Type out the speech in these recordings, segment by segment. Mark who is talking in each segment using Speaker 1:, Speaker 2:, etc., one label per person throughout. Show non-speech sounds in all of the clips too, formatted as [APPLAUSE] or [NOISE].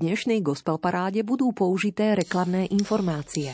Speaker 1: dnešnej gospel paráde budú použité reklamné informácie.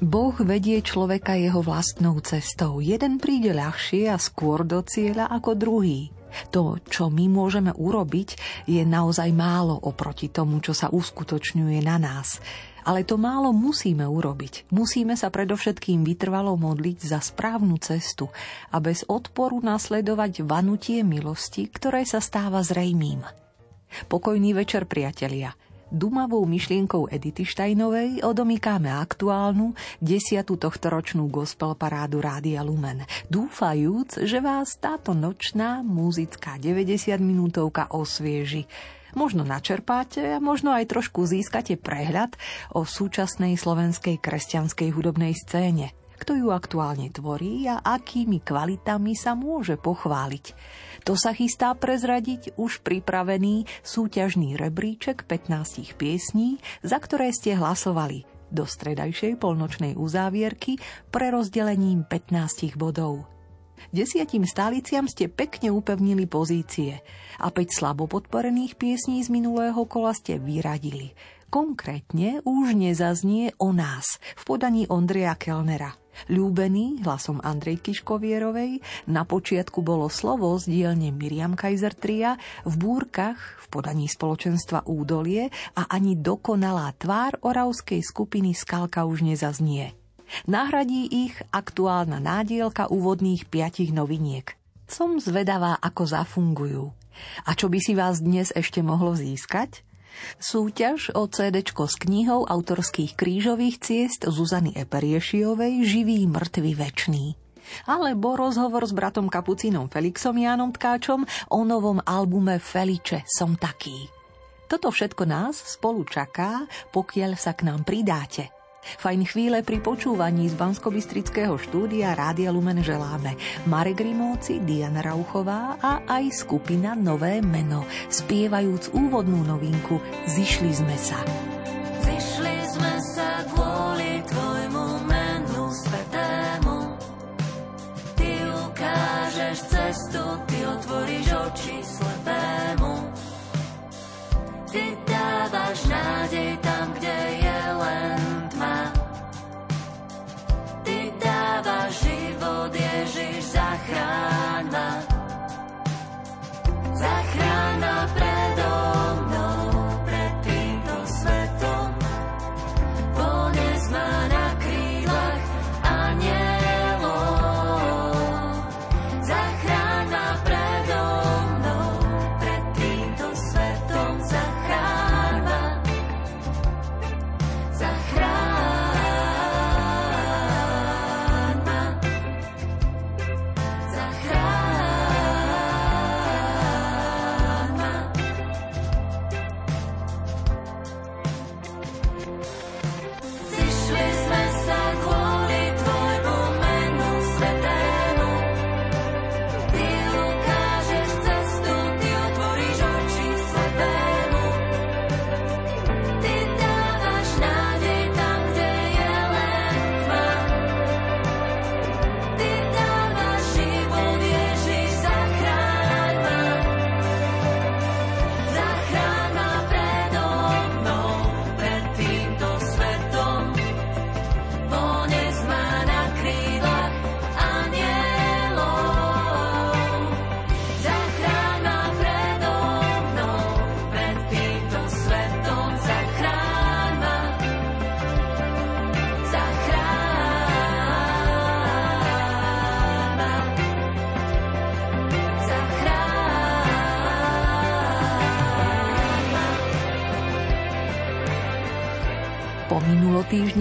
Speaker 1: Boh vedie človeka jeho vlastnou cestou. Jeden príde ľahšie a skôr do cieľa ako druhý. To, čo my môžeme urobiť, je naozaj málo oproti tomu, čo sa uskutočňuje na nás. Ale to málo musíme urobiť. Musíme sa predovšetkým vytrvalo modliť za správnu cestu a bez odporu nasledovať vanutie milosti, ktoré sa stáva zrejmým. Pokojný večer, priatelia – Dumavou myšlienkou Edity Štajnovej odomýkáme aktuálnu desiatú tohtoročnú gospel parádu Rádia Lumen, dúfajúc, že vás táto nočná muzická 90 minútovka osvieži. Možno načerpáte a možno aj trošku získate prehľad o súčasnej slovenskej kresťanskej hudobnej scéne – kto ju aktuálne tvorí a akými kvalitami sa môže pochváliť. To sa chystá prezradiť už pripravený súťažný rebríček 15 piesní, za ktoré ste hlasovali do stredajšej polnočnej uzávierky pre rozdelením 15 bodov. Desiatim stáliciam ste pekne upevnili pozície a 5 slabo podporených piesní z minulého kola ste vyradili. Konkrétne už nezaznie o nás v podaní Ondreja Kellnera. Ľúbený hlasom Andrejky Škovierovej, na počiatku bolo slovo z dielne Miriam Kaiser Tria, v búrkach v podaní spoločenstva Údolie a ani dokonalá tvár oravskej skupiny Skalka už nezaznie. Nahradí ich aktuálna nádielka úvodných piatich noviniek. Som zvedavá, ako zafungujú. A čo by si vás dnes ešte mohlo získať? Súťaž o CD s knihou autorských krížových ciest Zuzany Eperiešiovej Živý, mŕtvy, večný alebo rozhovor s bratom kapucínom Felixom Jánom Tkáčom o novom albume Feliče Som taký. Toto všetko nás spolu čaká, pokiaľ sa k nám pridáte – Fajn chvíle pri počúvaní z bansko štúdia Rádia Lumen želáme Marek Rimóci, Diana Rauchová a aj skupina Nové meno, spievajúc úvodnú novinku Zišli sme sa.
Speaker 2: Zišli sme sa kvôli tvojmu menu svetému. Ty ukážeš cestu, ty otvoríš oči slepému. Ty dávaš nádej tam, kde je život, zachráň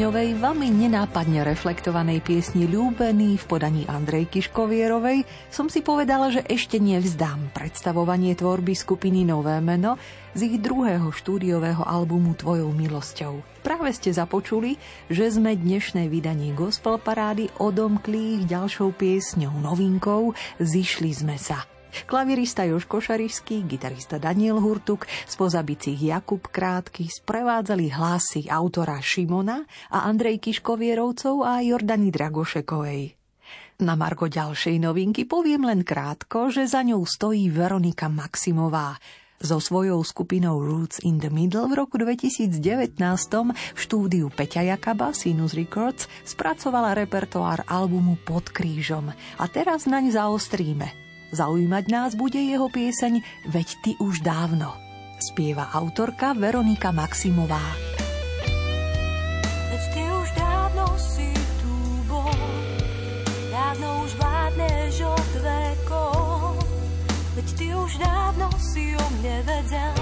Speaker 1: minulotýžňovej, vami nenápadne reflektovanej piesni Ľúbený v podaní Andrejky Škovierovej som si povedala, že ešte nevzdám predstavovanie tvorby skupiny Nové meno z ich druhého štúdiového albumu Tvojou milosťou. Práve ste započuli, že sme dnešné vydanie Gospel Parády odomkli ich ďalšou piesňou, novinkou Zišli sme sa. Klavirista Joško Šarišský, gitarista Daniel Hurtuk, spoza bicích Jakub Krátky sprevádzali hlasy autora Šimona a Andrej Kiškovierovcov a Jordany Dragošekovej. Na Margo ďalšej novinky poviem len krátko, že za ňou stojí Veronika Maximová, so svojou skupinou Roots in the Middle v roku 2019 v štúdiu Peťa Jakaba Sinus Records spracovala repertoár albumu Pod krížom a teraz naň zaostríme. Zaujímať nás bude jeho pieseň Veď ty už dávno. Spieva autorka Veronika Maximová.
Speaker 2: Veď ty už dávno si tu bol, dávno už vládneš od vekov. Veď ty už dávno si o mne vedel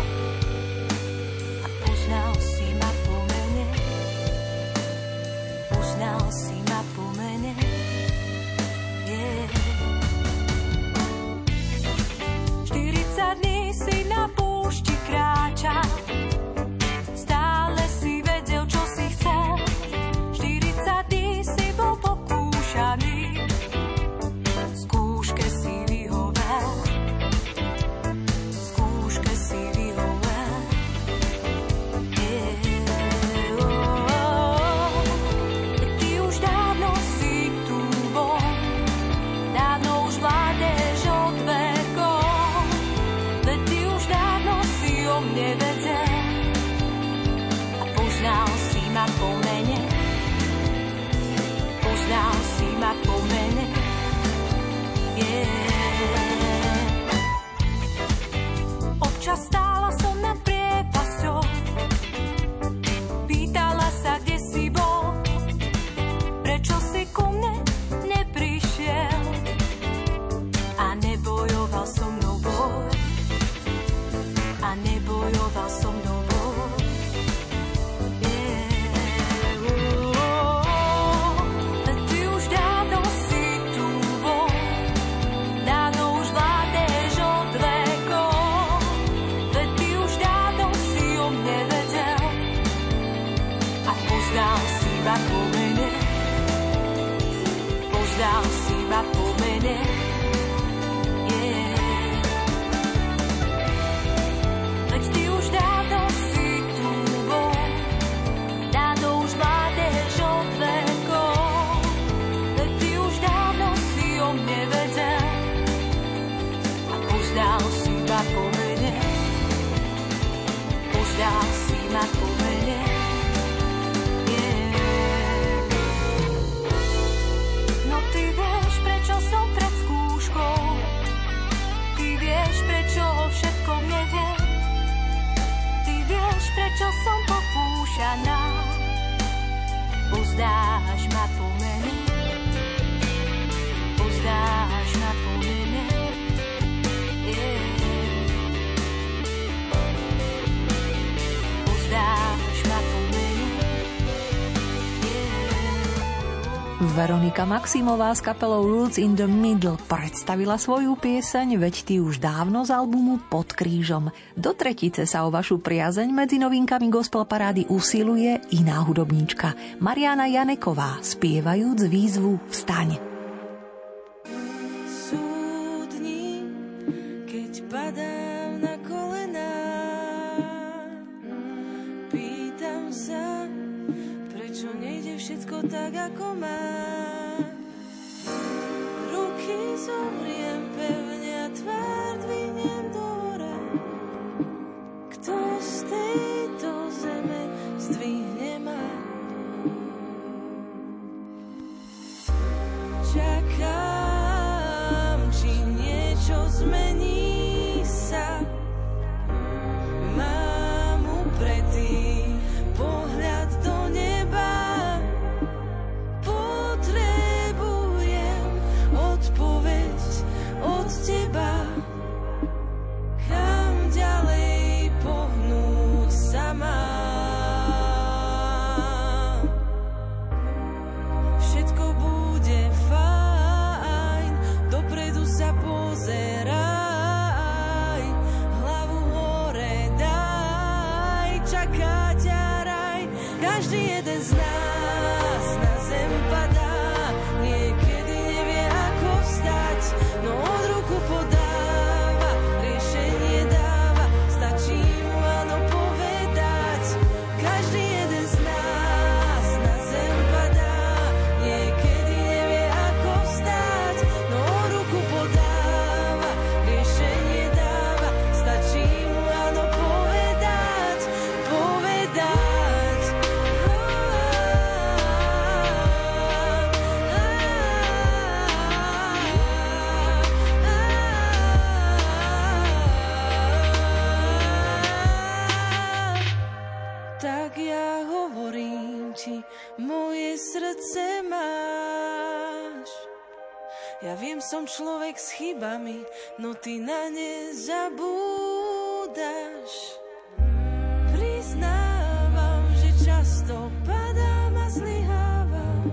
Speaker 1: Veronika Maximová s kapelou Roots in the Middle predstavila svoju pieseň Veď ty už dávno z albumu Pod krížom. Do tretice sa o vašu priazeň medzi novinkami gospel parády usiluje iná hudobníčka Mariana Janeková, spievajúc výzvu Vstaň.
Speaker 3: Sú dni, keď padám na kolená. Pýtam sa, prečo nejde všetko tak, ako má. Chybami, no ty na ne zabúdaš. Priznávam, že často padám a zlyhávam,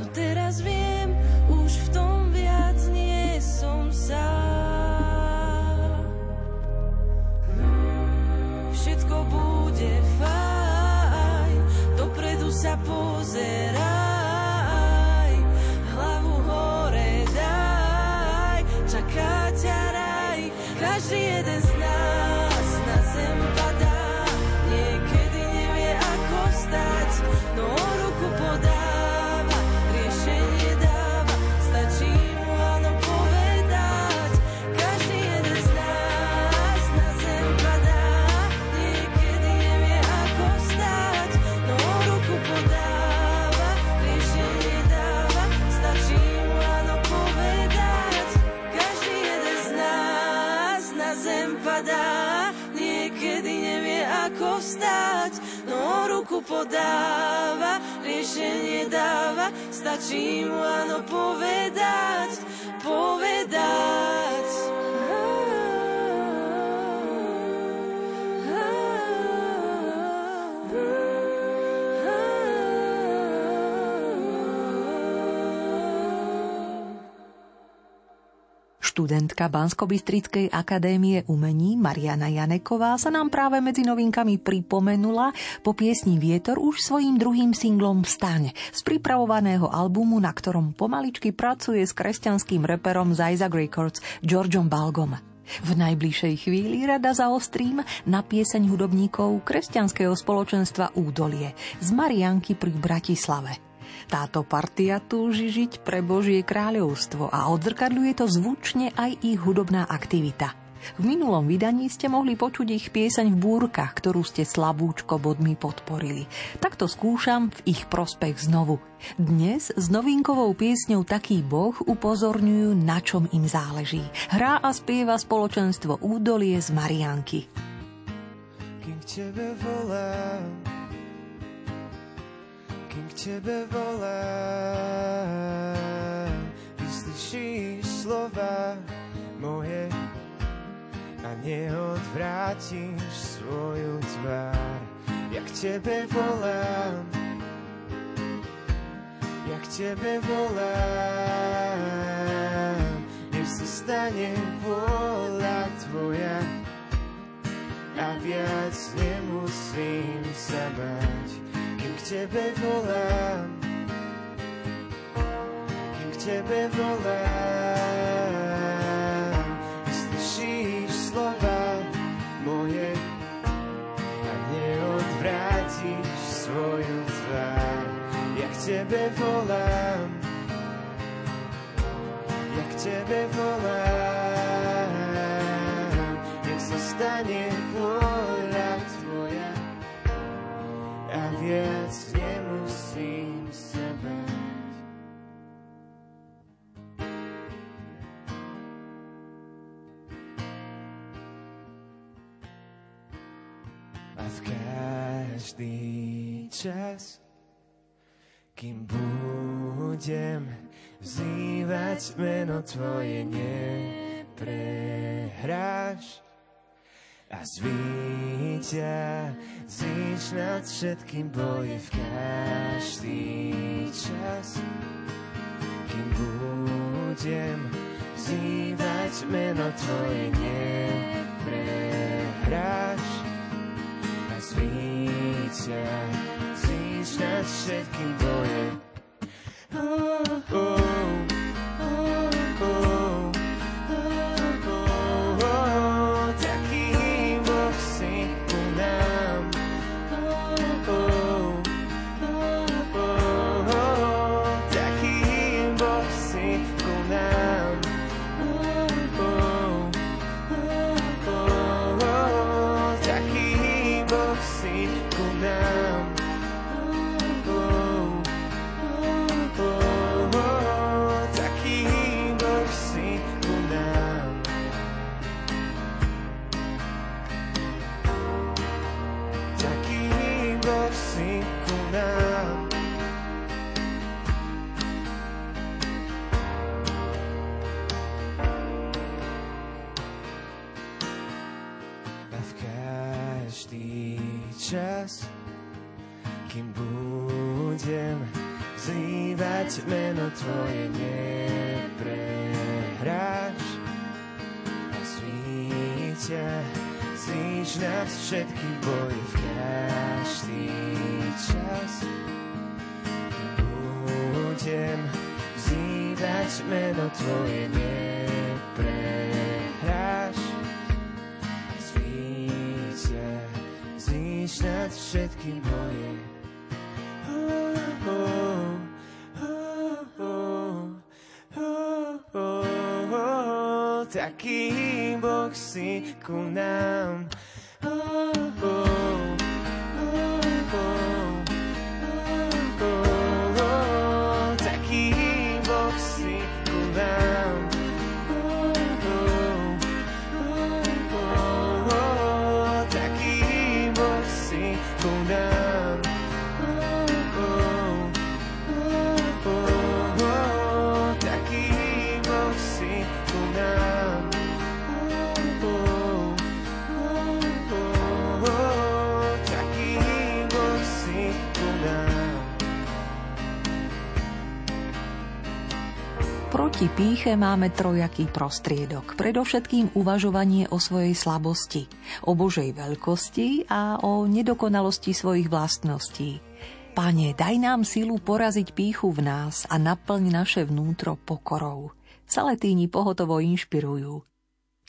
Speaker 3: no teraz viem, už v tom viac nie som sám. Všetko bude fajn, dopredu sa pozerám.
Speaker 1: Študentka Banskobystrickej akadémie umení Mariana Janeková sa nám práve medzi novinkami pripomenula po piesni Vietor už svojím druhým singlom Vstaň z pripravovaného albumu, na ktorom pomaličky pracuje s kresťanským reperom z Isaac Records Georgeom Balgom. V najbližšej chvíli rada zaostrím na pieseň hudobníkov kresťanského spoločenstva Údolie z Marianky pri Bratislave. Táto partia túži žiť pre Božie kráľovstvo a odzrkadľuje to zvučne aj ich hudobná aktivita. V minulom vydaní ste mohli počuť ich pieseň v búrkach, ktorú ste slabúčko bodmi podporili. Takto skúšam v ich prospech znovu. Dnes s novinkovou piesňou Taký Boh upozorňujú, na čom im záleží. Hrá a spieva spoločenstvo Údolie z Marianky.
Speaker 4: Kým k tebe volám, k tebe volám, vyslyšíš slova moje a neodvrátiš svoju tvár. Ja k tebe volám, ja k tebe volám, nech sa stane vôľa tvoja a viac nemusím sa báť tebe volám, kým k tebe volám, slyšíš slova moje a neodvrátiš svoju tvár. Ja k tebe volám, ja k tebe volám, nech sa stane vôľa a viac každý čas, kým budem vzývať meno Tvoje, neprehráš a zvíťazíš nad všetkým boje v každý čas. Kým budem vzývať meno Tvoje, neprehráš svícia, zíš nad všetkým boje. Oh, oh. Tvoje neprehráš a svíťa zvíš nás všetky boje v každý čas. Budem zývať meno Tvoje neprehráš a svíťa zvíš nás všetky boje. Oh, oh, oh, taký Boh si ku nám. Oh, oh,
Speaker 1: Proti píche máme trojaký prostriedok. Predovšetkým uvažovanie o svojej slabosti, o Božej veľkosti a o nedokonalosti svojich vlastností. Pane, daj nám silu poraziť píchu v nás a naplň naše vnútro pokorou. Saletíni pohotovo inšpirujú.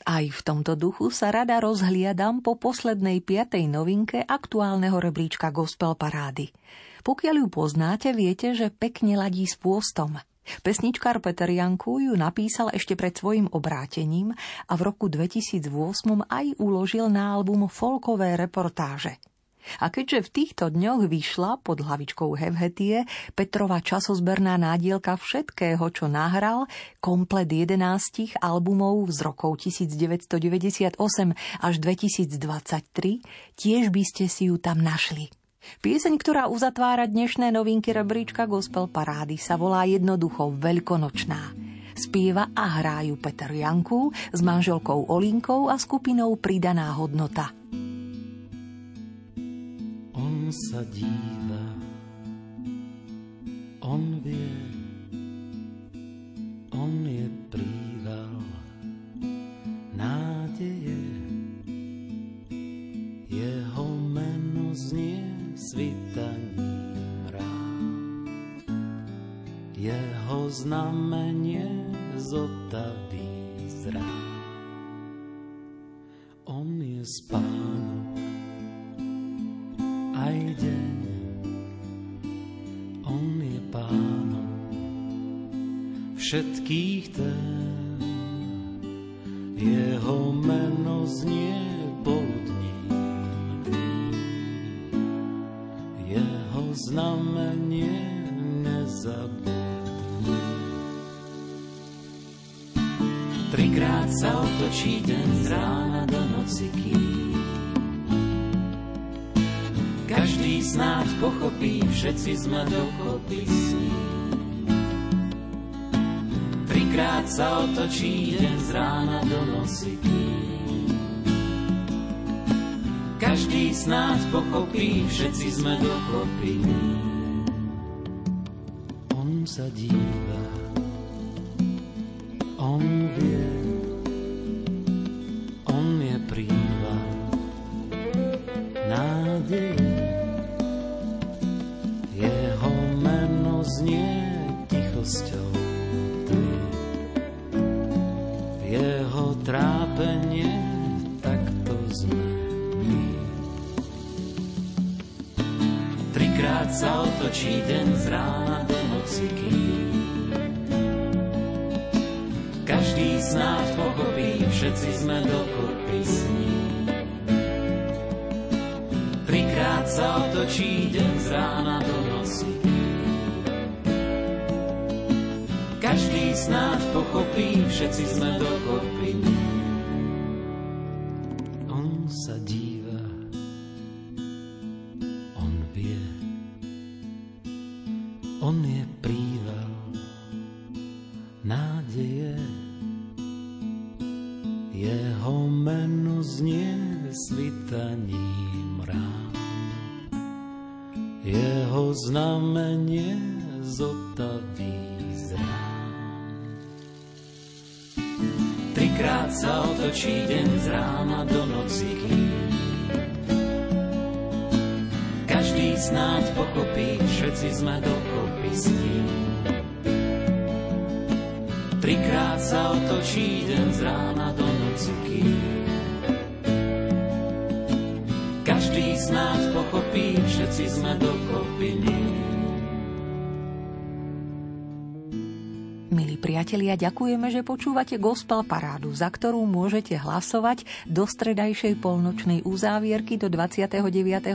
Speaker 1: Aj v tomto duchu sa rada rozhliadam po poslednej piatej novinke aktuálneho rebríčka Gospel Parády. Pokiaľ ju poznáte, viete, že pekne ladí s pôstom. Pesničkár Peter Janku ju napísal ešte pred svojim obrátením a v roku 2008 aj uložil na album folkové reportáže. A keďže v týchto dňoch vyšla pod hlavičkou Hevhetie Petrova časozberná nádielka všetkého, čo nahral, komplet 11 albumov z rokov 1998 až 2023, tiež by ste si ju tam našli. Pieseň, ktorá uzatvára dnešné novinky rebríčka Gospel Parády, sa volá jednoducho Veľkonočná. Spieva a hrajú Peter Janku s manželkou Olinkou a skupinou Pridaná hodnota.
Speaker 5: On sa díva, on vie, on je príval nádeje. Jeho meno znie Jeho znamenie zotaví zrá. On je spánok aj deň. On je pánom všetkých tém. Jeho meno znie dní. Jeho znamenie nezabudní. Sa otočí deň z rána do noci, kým každý snáď pochopí, všetci sme dokopy s ním. Trikrát sa otočí deň z rána do noci, kým každý snáď pochopí, všetci sme dokopy. On sa díva, on vie, znie tichosťou tmy. Jeho trápenie takto sme my. Trikrát sa otočí deň z rána do noci, kým každý snáď pochopí, všetci sme dokopy s ním. Trikrát sa otočí deň z rána do snáď pochopí, všetci sme dokopy.
Speaker 1: Ďakujeme, že počúvate Gospel Parádu, za ktorú môžete hlasovať do stredajšej polnočnej uzávierky do 29.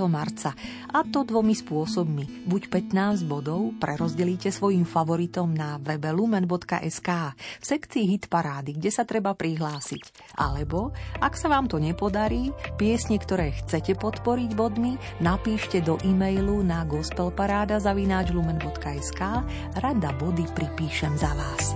Speaker 1: marca. A to dvomi spôsobmi. Buď 15 bodov prerozdelíte svojim favoritom na webe lumen.sk v sekcii Hit Parády, kde sa treba prihlásiť. Alebo, ak sa vám to nepodarí, piesne, ktoré chcete podporiť bodmi, napíšte do e-mailu na gospelparáda.lumen.sk Rada body pripíšem za vás.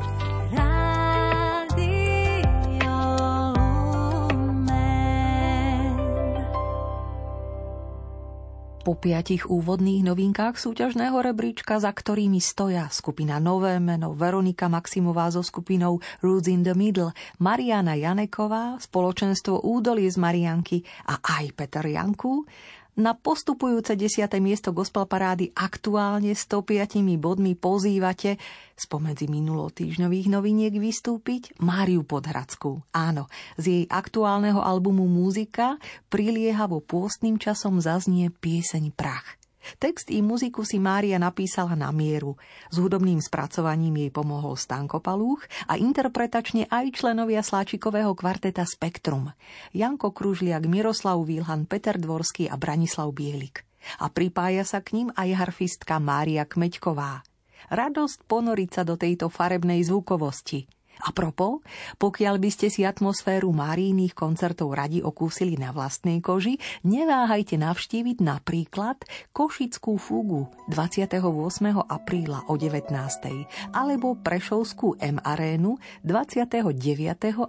Speaker 1: Po piatich úvodných novinkách súťažného rebríčka, za ktorými stoja skupina Nové meno, Veronika Maximová so skupinou Roots in the Middle, Mariana Janeková, spoločenstvo Údolie z Marianky a aj Peter Janku, na postupujúce 10. miesto gospel parády aktuálne 105 bodmi pozývate spomedzi minulotýžňových noviniek vystúpiť Máriu Podhradskú. Áno, z jej aktuálneho albumu Múzika priliehavo pôstnym časom zaznie pieseň Prach. Text i muziku si Mária napísala na mieru. S hudobným spracovaním jej pomohol Stanko Palúch a interpretačne aj členovia sláčikového kvarteta Spektrum. Janko Kružliak, Miroslav Vilhan, Peter Dvorský a Branislav Bielik. A pripája sa k ním aj harfistka Mária Kmeďková. Radosť ponoriť sa do tejto farebnej zvukovosti – a propo, pokiaľ by ste si atmosféru Márijných koncertov radi okúsili na vlastnej koži, neváhajte navštíviť napríklad Košickú fúgu 28. apríla o 19. alebo Prešovskú M arénu 29.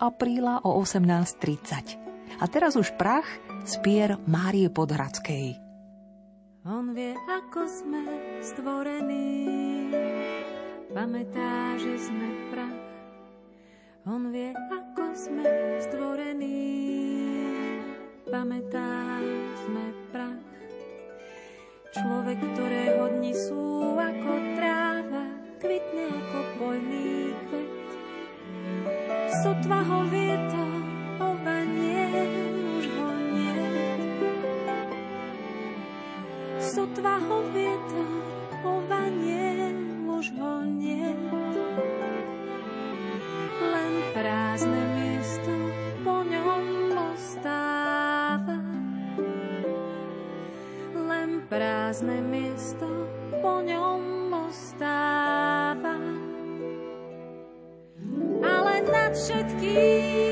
Speaker 1: apríla o 18.30. A teraz už prach spier Márie Podhradskej.
Speaker 3: On vie, ako sme stvorení, pamätá, že sme prach on vie, ako sme stvorení, pamätá, sme prach. Človek, ktorého dni sú ako tráva, kvitne ako poľný kvet. Sotva ho vieto, ovanie, už ho nie. Sotva ho vieto, ovanie, už ho nie prázdne miesto po ňom ostáva. Len prázdne miesto po ňom ostáva. Ale nad všetkým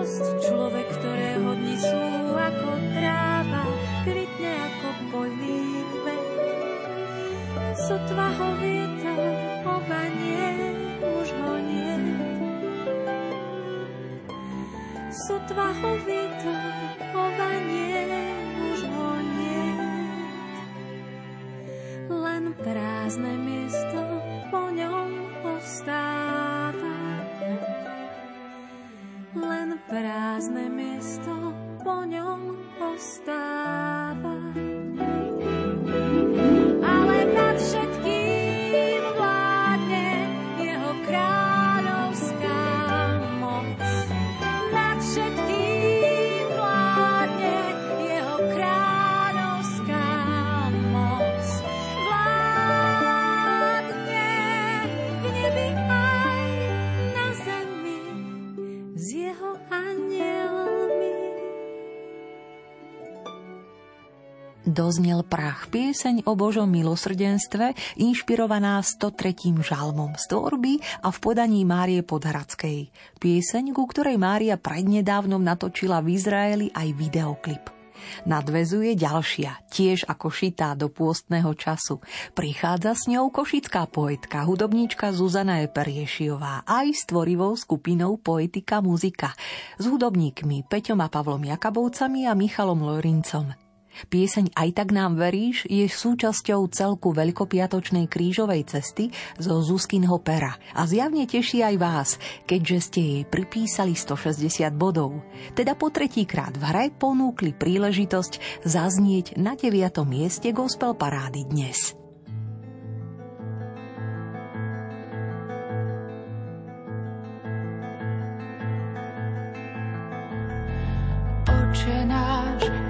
Speaker 3: radosť, človek, ktorého dni sú ako tráva, kvitne ako kvet. Sotva ho vietor, oba nie, už ho nie. Sotva ho vietor, oba nie, už ho nie. Len prázdne miesto po ňom ostáva prázdne miesto po ňom ostáva.
Speaker 1: Doznel prach pieseň o Božom milosrdenstve, inšpirovaná 103. žalmom z tvorby a v podaní Márie Podhradskej. Pieseň, ku ktorej Mária prednedávnom natočila v Izraeli aj videoklip. Nadvezuje ďalšia, tiež ako šitá do pôstneho času. Prichádza s ňou košická poetka, hudobníčka Zuzana Eperiešiová aj s tvorivou skupinou Poetika muzika s hudobníkmi Peťom a Pavlom Jakabovcami a Michalom Lorincom. Pieseň Aj tak nám veríš je súčasťou celku veľkopiatočnej krížovej cesty zo Zuzkinho pera a zjavne teší aj vás, keďže ste jej pripísali 160 bodov. Teda po tretíkrát v hre ponúkli príležitosť zaznieť na 9. mieste gospel parády dnes.
Speaker 6: Oče náš,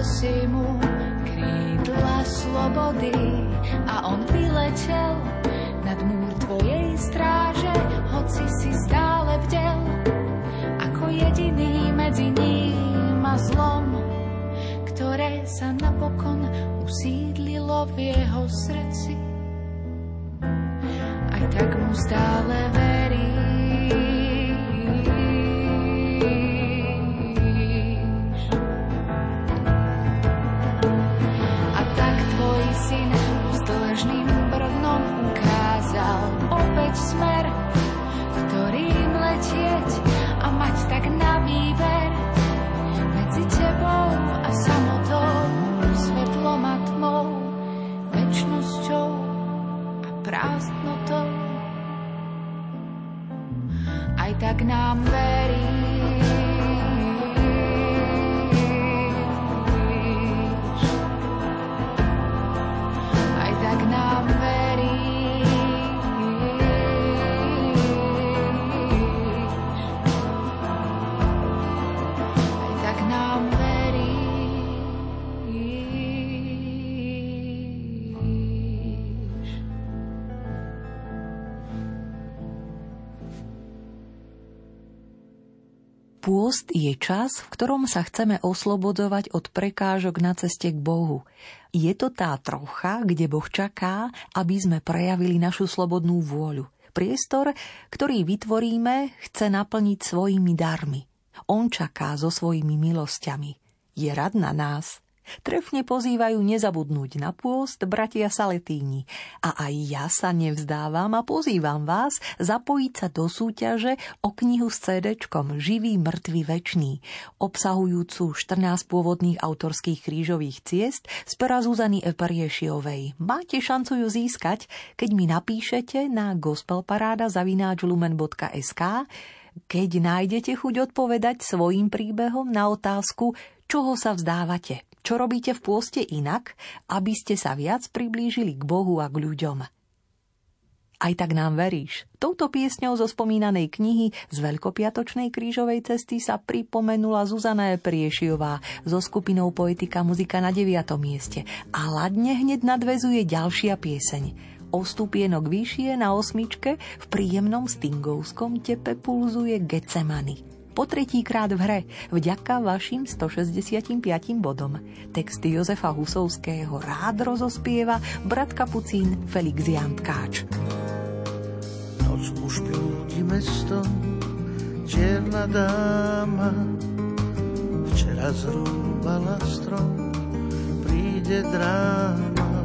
Speaker 6: Si mu krídla slobody a on vyletel nad múr tvojej stráže, hoci si stále bdel, ako jediný medzi ním a zlom, ktoré sa napokon usídlilo v jeho srdci. Aj tak mu stále Aj tak nám veríš.
Speaker 1: Je čas, v ktorom sa chceme oslobodzovať od prekážok na ceste k Bohu. Je to tá trocha, kde Boh čaká, aby sme prejavili našu slobodnú vôľu. Priestor, ktorý vytvoríme, chce naplniť svojimi darmi. On čaká so svojimi milosťami. Je rad na nás. Trefne pozývajú nezabudnúť na pôst bratia Saletíni. A aj ja sa nevzdávam a pozývam vás zapojiť sa do súťaže o knihu s CD-čkom Živý, mŕtvý, večný, obsahujúcu 14 pôvodných autorských krížových ciest z pera Zuzany Eperiešiovej. Máte šancu ju získať, keď mi napíšete na gospelparáda.lumen.sk keď nájdete chuť odpovedať svojim príbehom na otázku, čoho sa vzdávate, čo robíte v pôste inak, aby ste sa viac priblížili k Bohu a k ľuďom. Aj tak nám veríš. Touto piesňou zo spomínanej knihy z Veľkopiatočnej krížovej cesty sa pripomenula Zuzana Priešiová so skupinou Poetika muzika na 9. mieste a ladne hneď nadvezuje ďalšia pieseň. O stupienok vyššie na osmičke v príjemnom stingovskom tepe pulzuje Getsemany. Po tretíkrát v hre, vďaka vašim 165 bodom. Texty Jozefa Husovského rád rozospieva brat kapucín Felix Jantkáč.
Speaker 7: Noc už blúdi mestom, čierna dáma, včera zrúbala strom, príde dráma.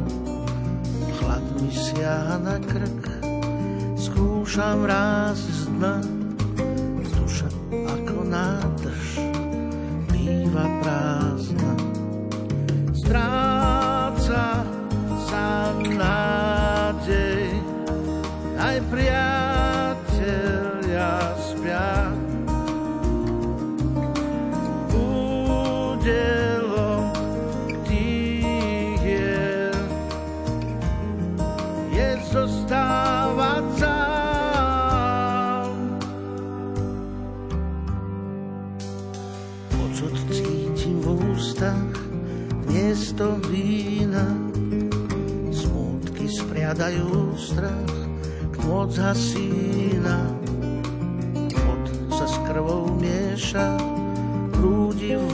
Speaker 7: Chlad mi siaha na krk, skúšam raz z dna, duša spriadajú strach, moc hasína. Pot sa s krvou mieša, prúdi v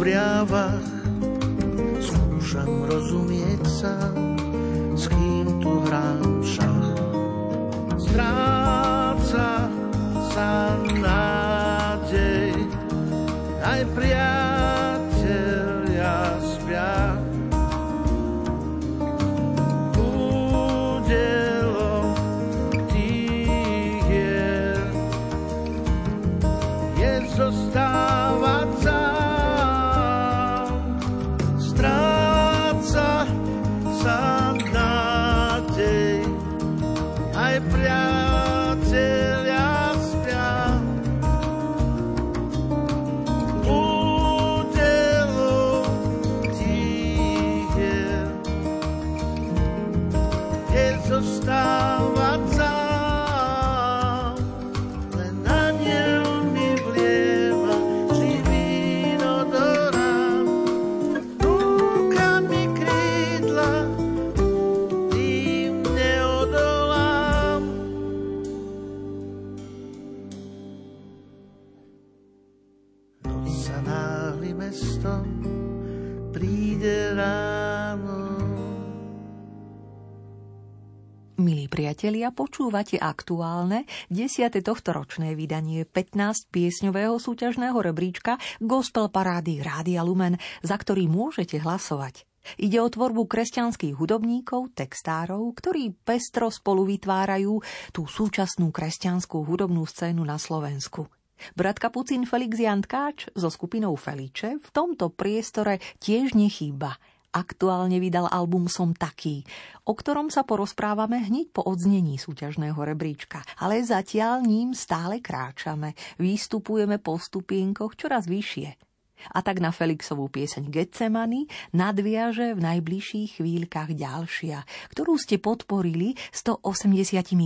Speaker 7: priatelia,
Speaker 1: počúvate aktuálne 10. tohtoročné vydanie 15 piesňového súťažného rebríčka Gospel Parády Rádia Lumen, za ktorý môžete hlasovať. Ide o tvorbu kresťanských hudobníkov, textárov, ktorí pestro spolu vytvárajú tú súčasnú kresťanskú hudobnú scénu na Slovensku. Brat Kapucín Felix Jan Tkáč so skupinou Feliče v tomto priestore tiež nechýba – aktuálne vydal album Som taký, o ktorom sa porozprávame hneď po odznení súťažného rebríčka. Ale zatiaľ ním stále kráčame, vystupujeme po stupienkoch čoraz vyššie. A tak na Felixovú pieseň Getsemany nadviaže v najbližších chvíľkach ďalšia, ktorú ste podporili 185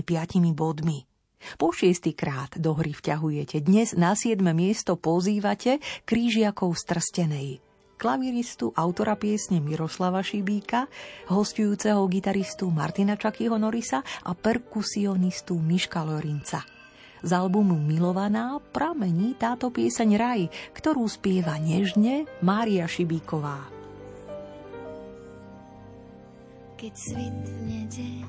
Speaker 1: bodmi. Po šiestýkrát do hry vťahujete. Dnes na 7. miesto pozývate krížiakov strstenej klaviristu, autora piesne Miroslava Šibíka, hostujúceho gitaristu Martina Čakyho Norisa a perkusionistu Miška Lorinca. Z albumu Milovaná pramení táto pieseň Raj, ktorú spieva nežne Mária Šibíková.
Speaker 8: Keď svitne deň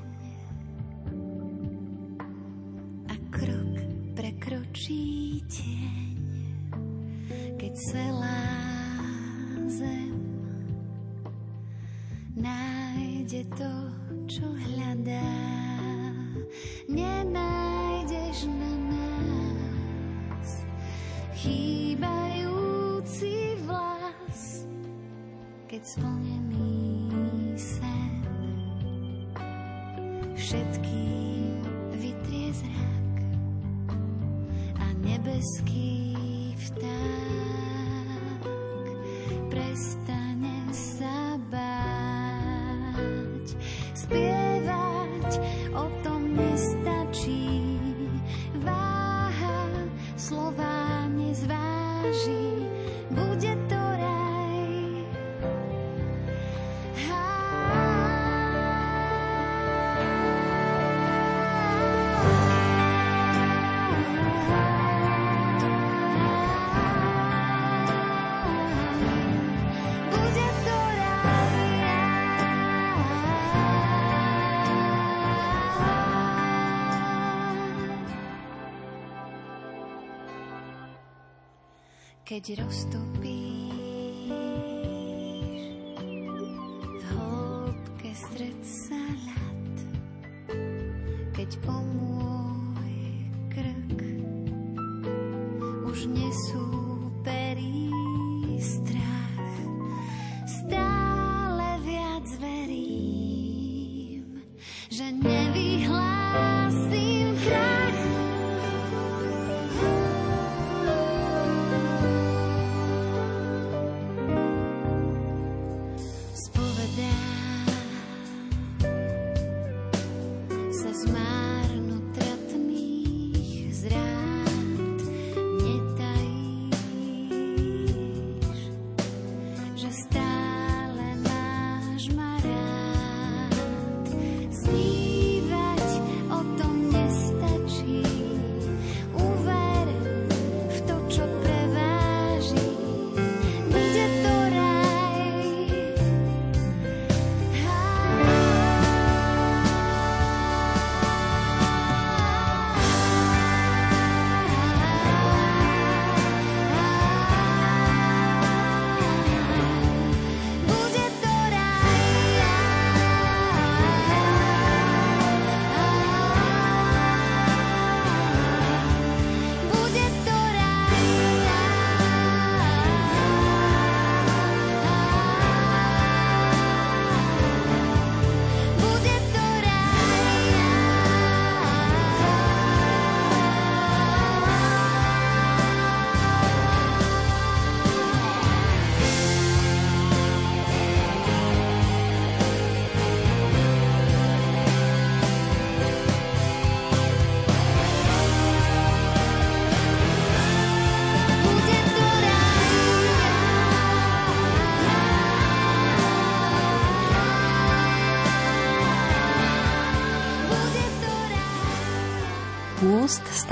Speaker 8: a krok prekročí tieň, keď celá zem nájde to, čo hľadá. Nenájdeš na nás chýbajúci vlas, keď splnený sen všetkým vytrie zrak a nebeský vták prestane keď roztopíš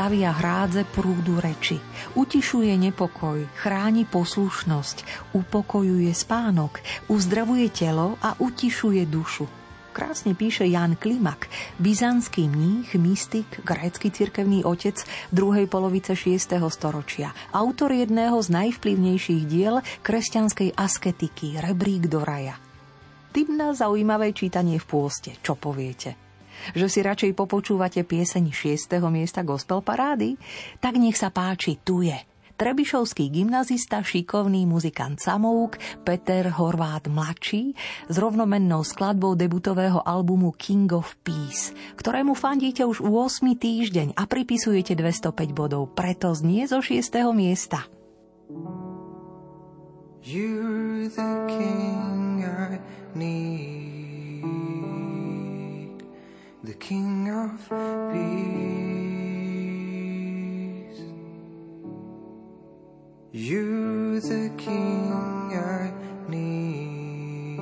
Speaker 1: stavia hrádze prúdu reči, utišuje nepokoj, chráni poslušnosť, upokojuje spánok, uzdravuje telo a utišuje dušu. Krásne píše Jan Klimak, byzantský mních, mystik, grécky cirkevný otec druhej polovice 6. storočia, autor jedného z najvplyvnejších diel kresťanskej asketiky Rebrík do raja. Tým na zaujímavé čítanie v pôste. Čo poviete? Že si radšej popočúvate pieseň 6. miesta gospel parády? Tak nech sa páči, tu je. Trebišovský gymnazista, šikovný muzikant Samouk, Peter Horvát mladší, s rovnomennou skladbou debutového albumu King of Peace, ktorému fandíte už 8. týždeň a pripisujete 205 bodov, preto znie zo 6. miesta.
Speaker 9: You're the king I need, the king of peace. You're the king I need,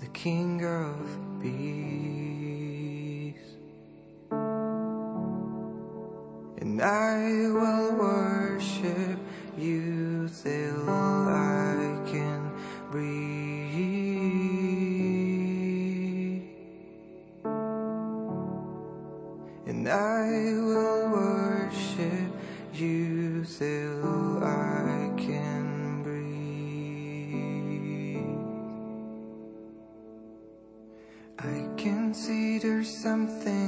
Speaker 9: the king of peace. And I will worship you till I can breathe. And I will worship you till I can breathe. I can see there's something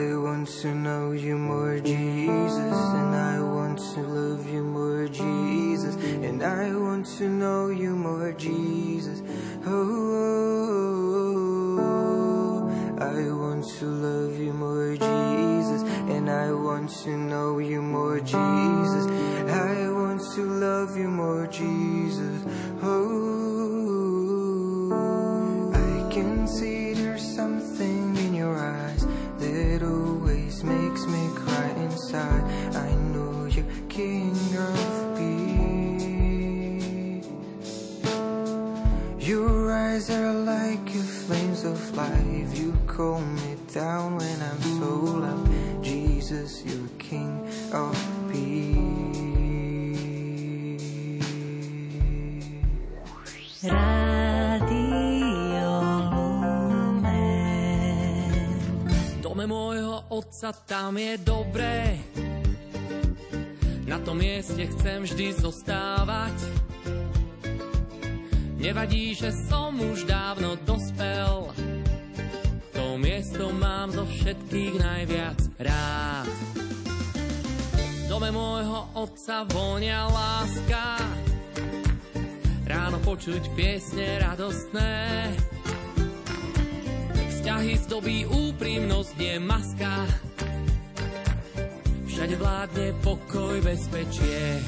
Speaker 9: I want to know you more, Jesus, and I want to love you more, Jesus, and I want to know you more, Jesus. Oh, calm me down when I'm so loud. Jesus, you're King of peace.
Speaker 2: Rádio Lumen.
Speaker 10: V dome môjho otca tam je dobré. Na tom mieste chcem vždy zostávať. Nevadí, že som už dávno dospel. To miesto mám zo všetkých najviac rád. V dome môjho otca vonia láska. Ráno počuť piesne radostné. Vzťahy zdobí úprimnosť, nie maska. Všade vládne pokoj, bezpečie.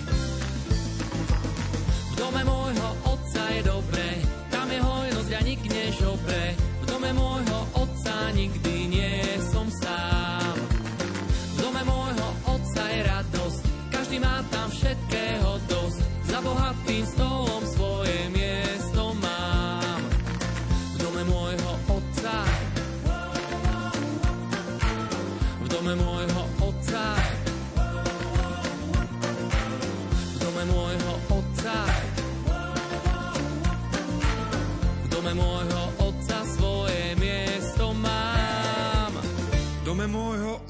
Speaker 10: V dome môjho otca je dobre, tam je hojnosť a nik nežobre. Dome môjho otca nikdy nie som sám. V dome môjho otca je radosť, každý má tam všetkého dosť. Za bohatým stolom svoje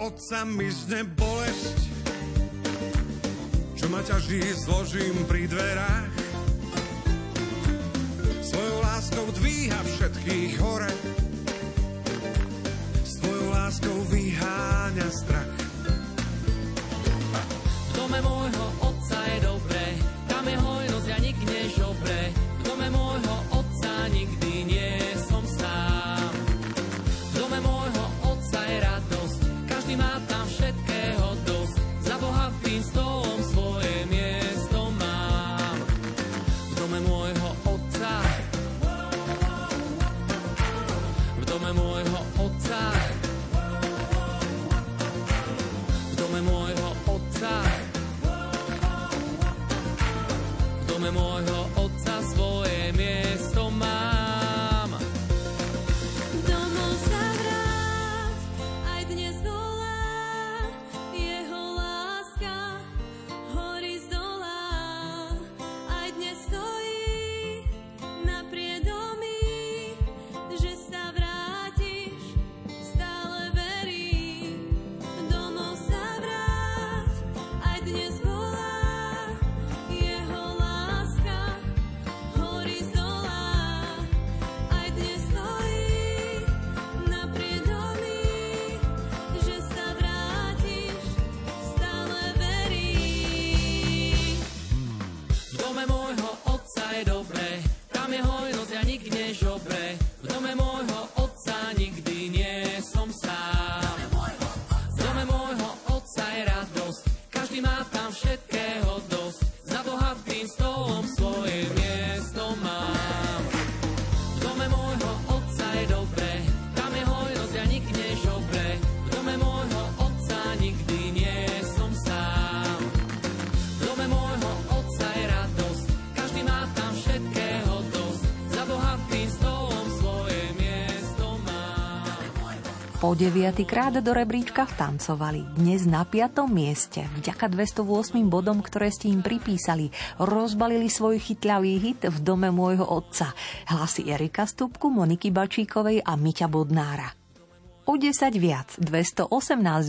Speaker 10: otca
Speaker 11: mizne bolesť, čo ma ťaží, zložím pri dverách. Svojou láskou dvíha všetkých hore, svojou láskou vyháňa strach.
Speaker 10: V dome môjho
Speaker 1: Po deviatýkrát do rebríčka vtancovali. Dnes na piatom mieste. Vďaka 208 bodom, ktoré ste im pripísali, rozbalili svoj chytľavý hit v dome môjho otca. Hlasy Erika Stupku, Moniky Bačíkovej a Miťa Bodnára. O 10 viac, 218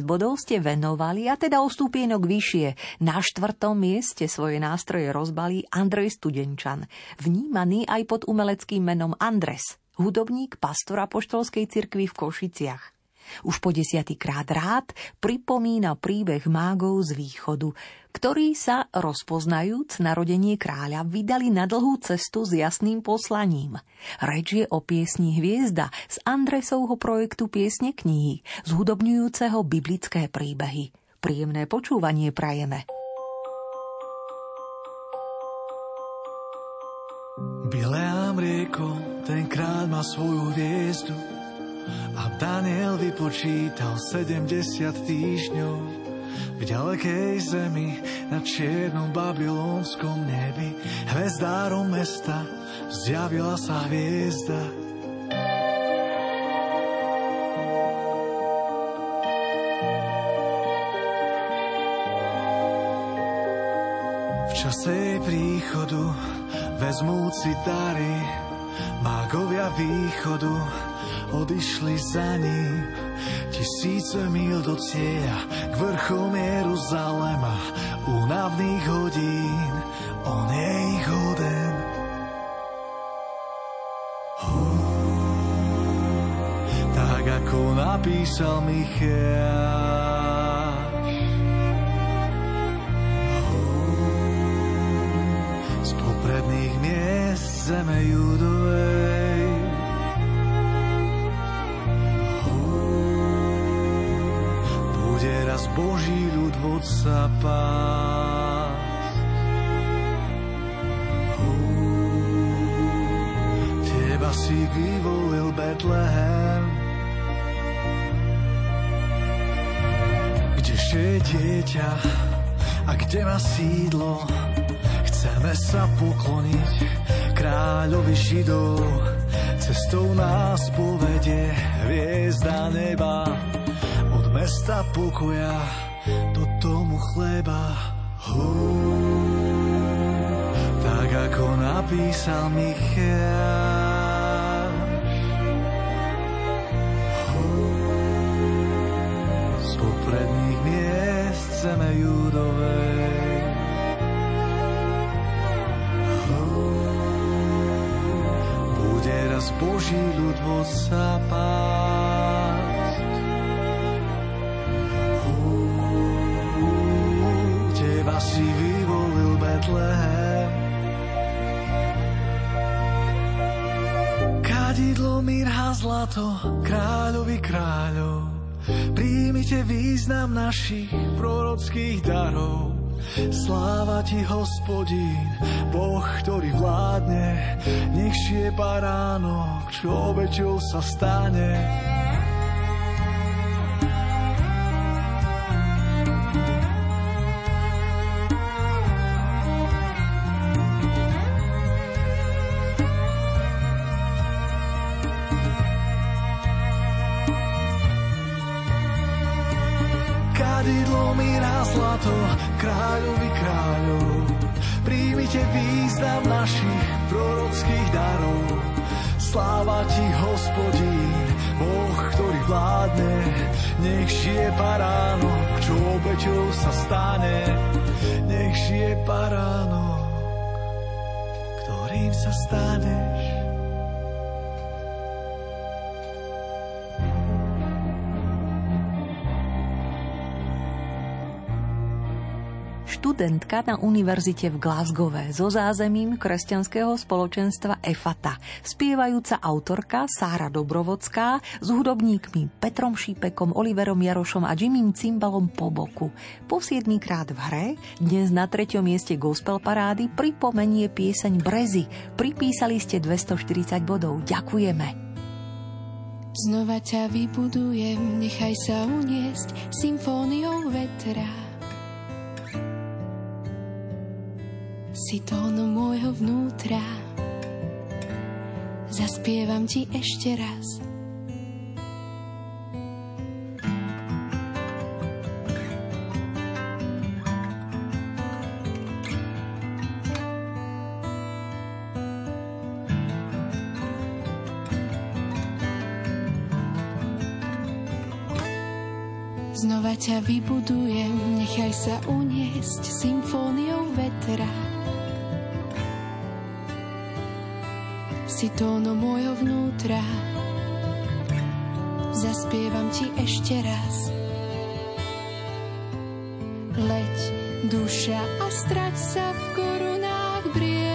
Speaker 1: bodov ste venovali a teda o stupienok vyššie. Na štvrtom mieste svoje nástroje rozbalí Andrej Studenčan, vnímaný aj pod umeleckým menom Andres, hudobník pastora poštolskej cirkvi v Košiciach. Už po desiatýkrát rád pripomína príbeh mágov z východu, ktorí sa, rozpoznajúc narodenie kráľa, vydali na dlhú cestu s jasným poslaním. Reč je o piesni Hviezda z Andresovho projektu Piesne knihy, zhudobňujúceho biblické príbehy. Príjemné počúvanie prajeme.
Speaker 12: Bileám rieko, tenkrát má svoju hviezdu, a Daniel vypočítal 70 týždňov v ďalekej zemi na čiernom babylonskom nebi hvezdárom mesta zjavila sa hviezda. Čase jej príchodu vezmúci dary mágovia východu odišli za ním. Tisíce mil do cieľa k vrchom Jeruzalema, únavných hodín, on je ich hoden. Tak ako napísal Micháš. Z popredných miest zeme Judovej Betlehem, kdeže je dieťa a kde má sídlo. Chceme sa pokloniť kráľovi Židov, cestou nás povedie hviezda neba od mesta pokoja do tomu chleba. Hú, tak ako napísal Micháš. Zeme Judovej. Hú, bude raz Boží ľud pásť. Teba si vyvolil Betlehem. Kadidlo, mirha, zlato, kráľovi kráľov. Príjmite význam našich prorockých darov. Sláva ti, hospodín, Boh, ktorý vládne, nech šie baránok, čo obeťou sa stane. Vládne. Nech žije baránok, čo obeťou sa stane. Nech žije baránok, ktorým sa staneš.
Speaker 1: Študentka na univerzite v Glasgowe so zázemím kresťanského spoločenstva EFATA, spievajúca autorka Sára Dobrovodská s hudobníkmi Petrom Šípekom, Oliverom Jarošom a Jimmym Cimbalom po boku. Po siedmýkrát v hre, dnes na treťom mieste gospel parády pripomenie pieseň Brezy. Pripísali ste 240 bodov. Ďakujeme.
Speaker 6: Znova ťa vybudujem, nechaj sa uniesť symfóniou vetra. si tónu môjho vnútra. Zaspievam ti ešte raz. Znova ťa vybudujem, nechaj sa uniesť symfóniou vetra. Si tóno môjho vnútra, zaspievam ti ešte raz. Leď, duša a strať sa v korunách briez.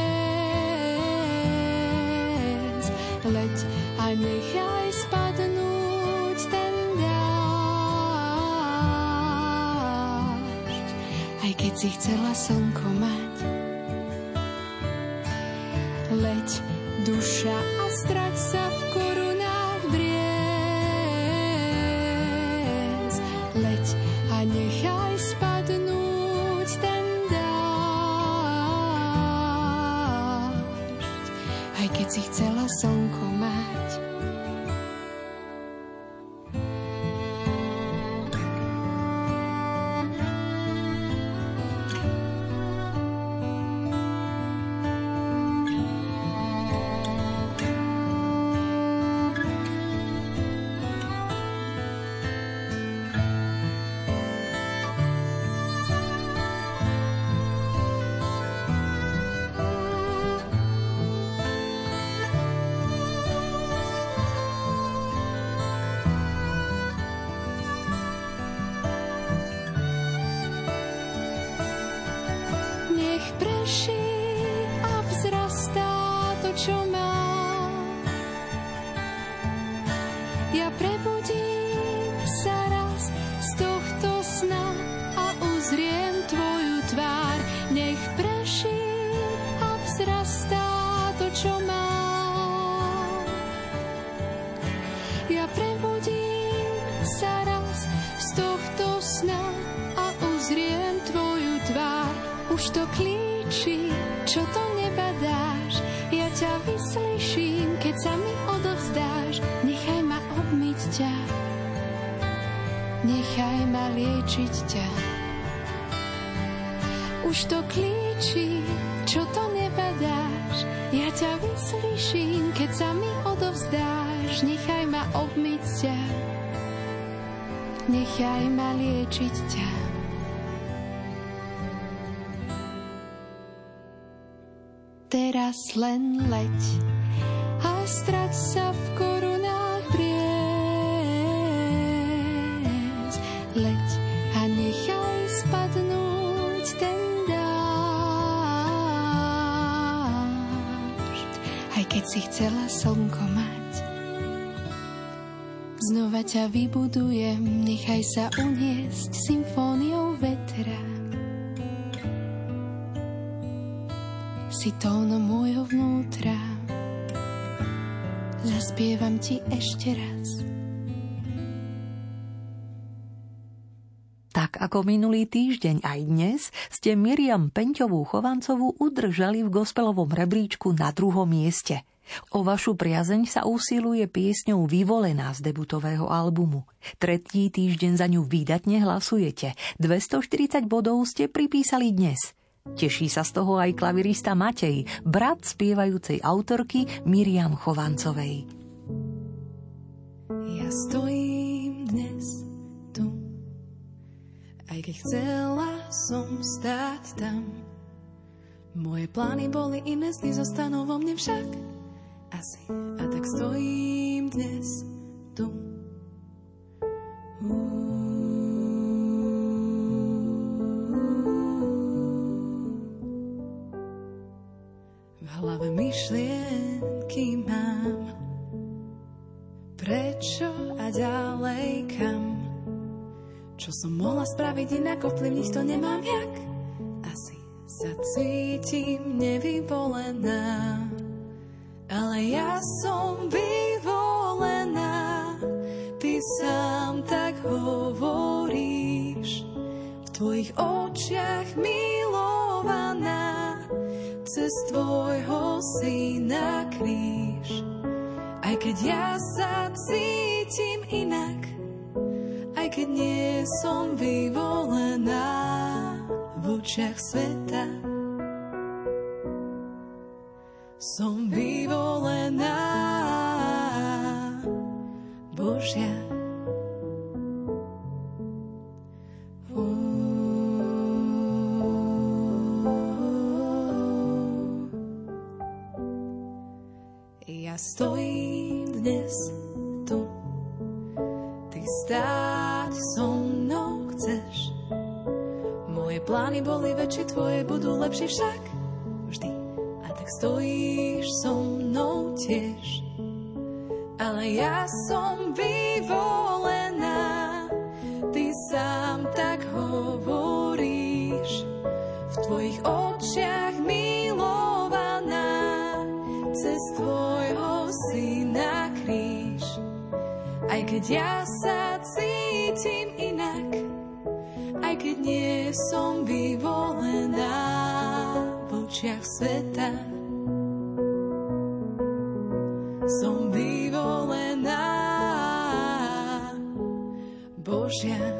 Speaker 6: Leď a nechaj spadnúť ten dážď. Aj keď si chcela slnko mať. Leď a nechaj spadnúť ten dážď. Aj keď si chcela slnko Nech Už to klíči, čo to nebadáš. Ja ťa vyslyším, keď sa mi odovzdáš. Nechaj ma obmyť ťa, nechaj ma liečiť ťa. Teraz len leď chcela slnko mať, znova ťa vybudujem, nechaj sa uniesť symfóniou vetra. si tóno môjho vnútra. Zaspievam ti ešte raz.
Speaker 1: Tak ako minulý týždeň aj dnes ste Miriam Peňťovú Chovancovú udržali v gospelovom rebríčku na druhom mieste. O vašu priazeň sa usiluje piesňou Vyvolená z debutového albumu. Tretí týždeň za ňu výdatne hlasujete. 240 bodov ste pripísali dnes – Teší sa z toho aj klavirista Matej, brat spievajúcej autorky Miriam Chovancovej.
Speaker 3: Ja stojím dnes tu, aj keď chcela som stáť tam. Moje plány boli iné, sny zostanú vo mne však asi. A tak stojím dnes tu. Uh. hlave myšlienky mám. Prečo a ďalej kam? Čo som mohla spraviť inak, ovplyvniť to nemám jak? Asi sa cítim nevyvolená, ale ja som vyvolená. Ty sám tak hovoríš, v tvojich očiach milovaná cez tvojho syna kríž. Aj keď ja sa cítim inak, aj keď nie som vyvolená v očiach sveta, som vyvolená Božia. Uh, uh, ja stojím dnes tu, ty stáť so mnou chceš. Moje plány boli väčšie, tvoje budú lepšie však. Stojíš so mnou tiež. Ale ja som vyvolená, ty sám tak hovoríš. V tvojich očiach milovaná, cez tvojho syna kríž. Aj keď ja sa cítim inak, aj keď nie som vyvolená v očiach sveta. Som vyvolená Božia.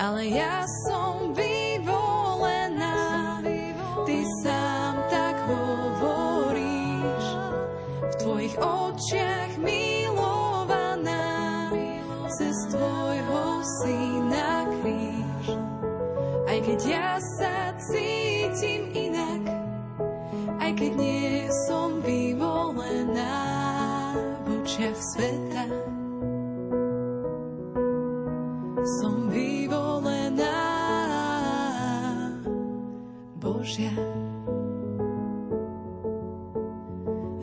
Speaker 3: Ale ja som vyvolená, ty sám tak hovoríš. V tvojich očiach milovaná, cez tvojho syna kríž. Aj keď ja očiach sveta. Som vyvolená Božia.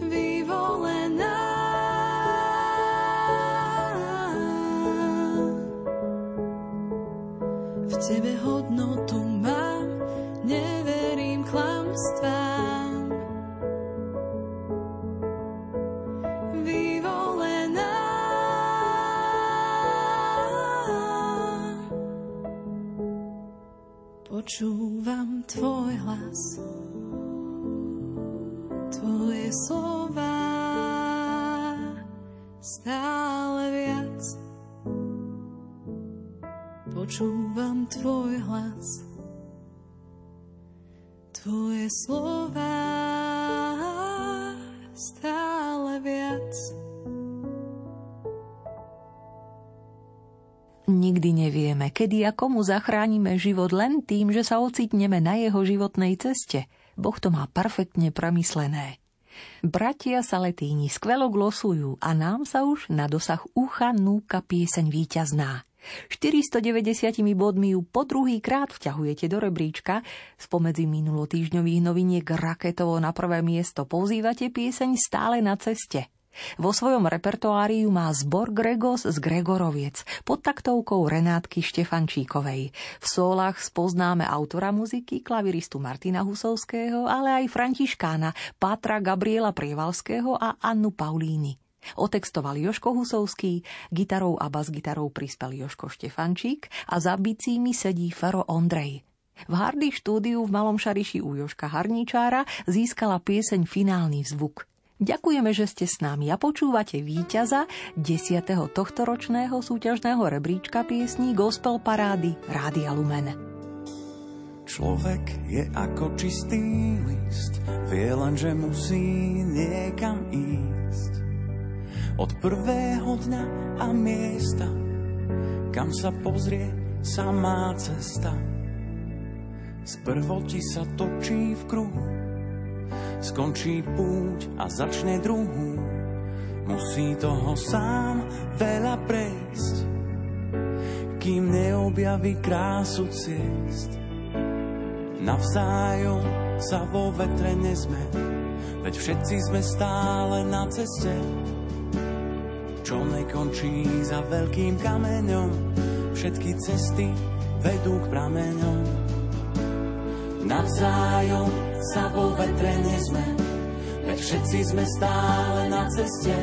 Speaker 3: Vyvolená V tebe hodnotu Počúvam tvoj hlas, tvoje slova stále viac. Počúvam tvoj hlas, tvoje slova
Speaker 1: Nikdy nevieme, kedy a komu zachránime život len tým, že sa ocitneme na jeho životnej ceste. Boh to má perfektne premyslené. Bratia Saletíni skvelo glosujú a nám sa už na dosah ucha núka pieseň víťazná. 490 bodmi ju po druhý krát vťahujete do rebríčka. Spomedzi minulotýždňových noviniek raketovo na prvé miesto pozývate pieseň stále na ceste. Vo svojom repertoári ju má zbor Gregos z Gregoroviec pod taktovkou Renátky Štefančíkovej. V sólach spoznáme autora muziky, klaviristu Martina Husovského, ale aj Františkána, Pátra Gabriela Prievalského a Annu Paulíny. Otextoval Joško Husovský, gitarou a bas-gitarou prispel Joško Štefančík a za bicími sedí Fero Ondrej. V Hardy štúdiu v Malom Šariši u Joška Harníčára získala pieseň Finálny zvuk. Ďakujeme, že ste s nami a počúvate víťaza 10. tohtoročného súťažného rebríčka piesní Gospel Parády Rádia Lumen.
Speaker 5: Človek je ako čistý list, vie len, že musí niekam ísť. Od prvého dňa a miesta, kam sa pozrie, samá cesta. Sprvo ti sa točí v kruhu, skončí púť a začne druhú. Musí toho sám veľa prejsť, kým neobjaví krásu ciest. Navzájom sa vo vetre nezme, veď všetci sme stále na ceste. Čo nekončí za veľkým kameňom, všetky cesty vedú k prameňom. Navzájom sa vo vetre nezme, veď všetci sme stále na ceste.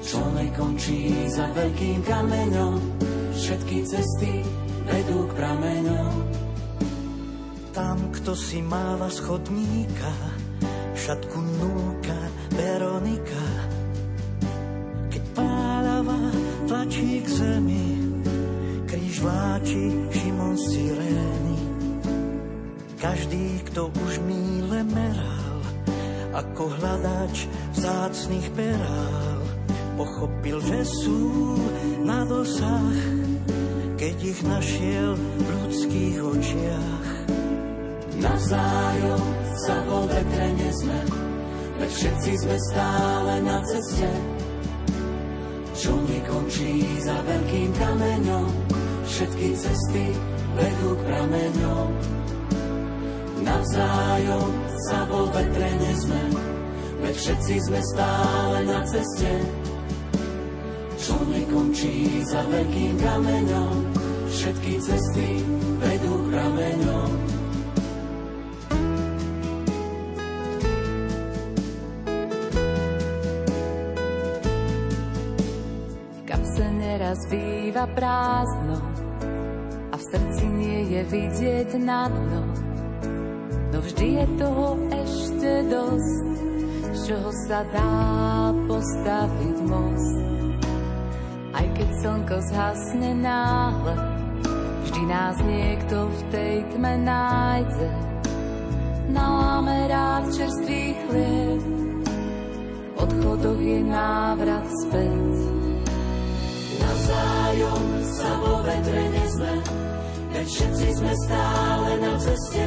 Speaker 5: Čo nekončí za veľkým kameňom, všetky cesty vedú k prameňom.
Speaker 13: Tam, kto si máva schodníka, šatku núka Veronika. Keď pálava tlačí k zemi, kríž vláči Šimon z Cyrény. Každý, kto už míle meral, ako hľadač vzácných perál, pochopil, že sú na dosah, keď ich našiel v ľudských očiach.
Speaker 5: Navzájom sa vo vetre nezme, veď všetci sme stále na ceste, čo nekončí za veľkým kameňom. Všetky cesty vedú k prameňom. Navzájom sa vo vetre nezme, veď všetci sme stále na ceste, čo nekončí za veľkým kameňom. Všetky cesty vedú k prameňom.
Speaker 6: V kapse neraz býva prázdno a v srdci nie je vidieť na dno. Vždy je toho ešte dosť, z čoho sa dá postaviť most. Aj keď slnko zhasne náhle, vždy nás niekto v tej tme nájde. Naláme rád čerstvý chlieb, v odchodoch je návrat späť.
Speaker 5: Navzájom sa vo vetre nezme, veď všetci sme stále na ceste,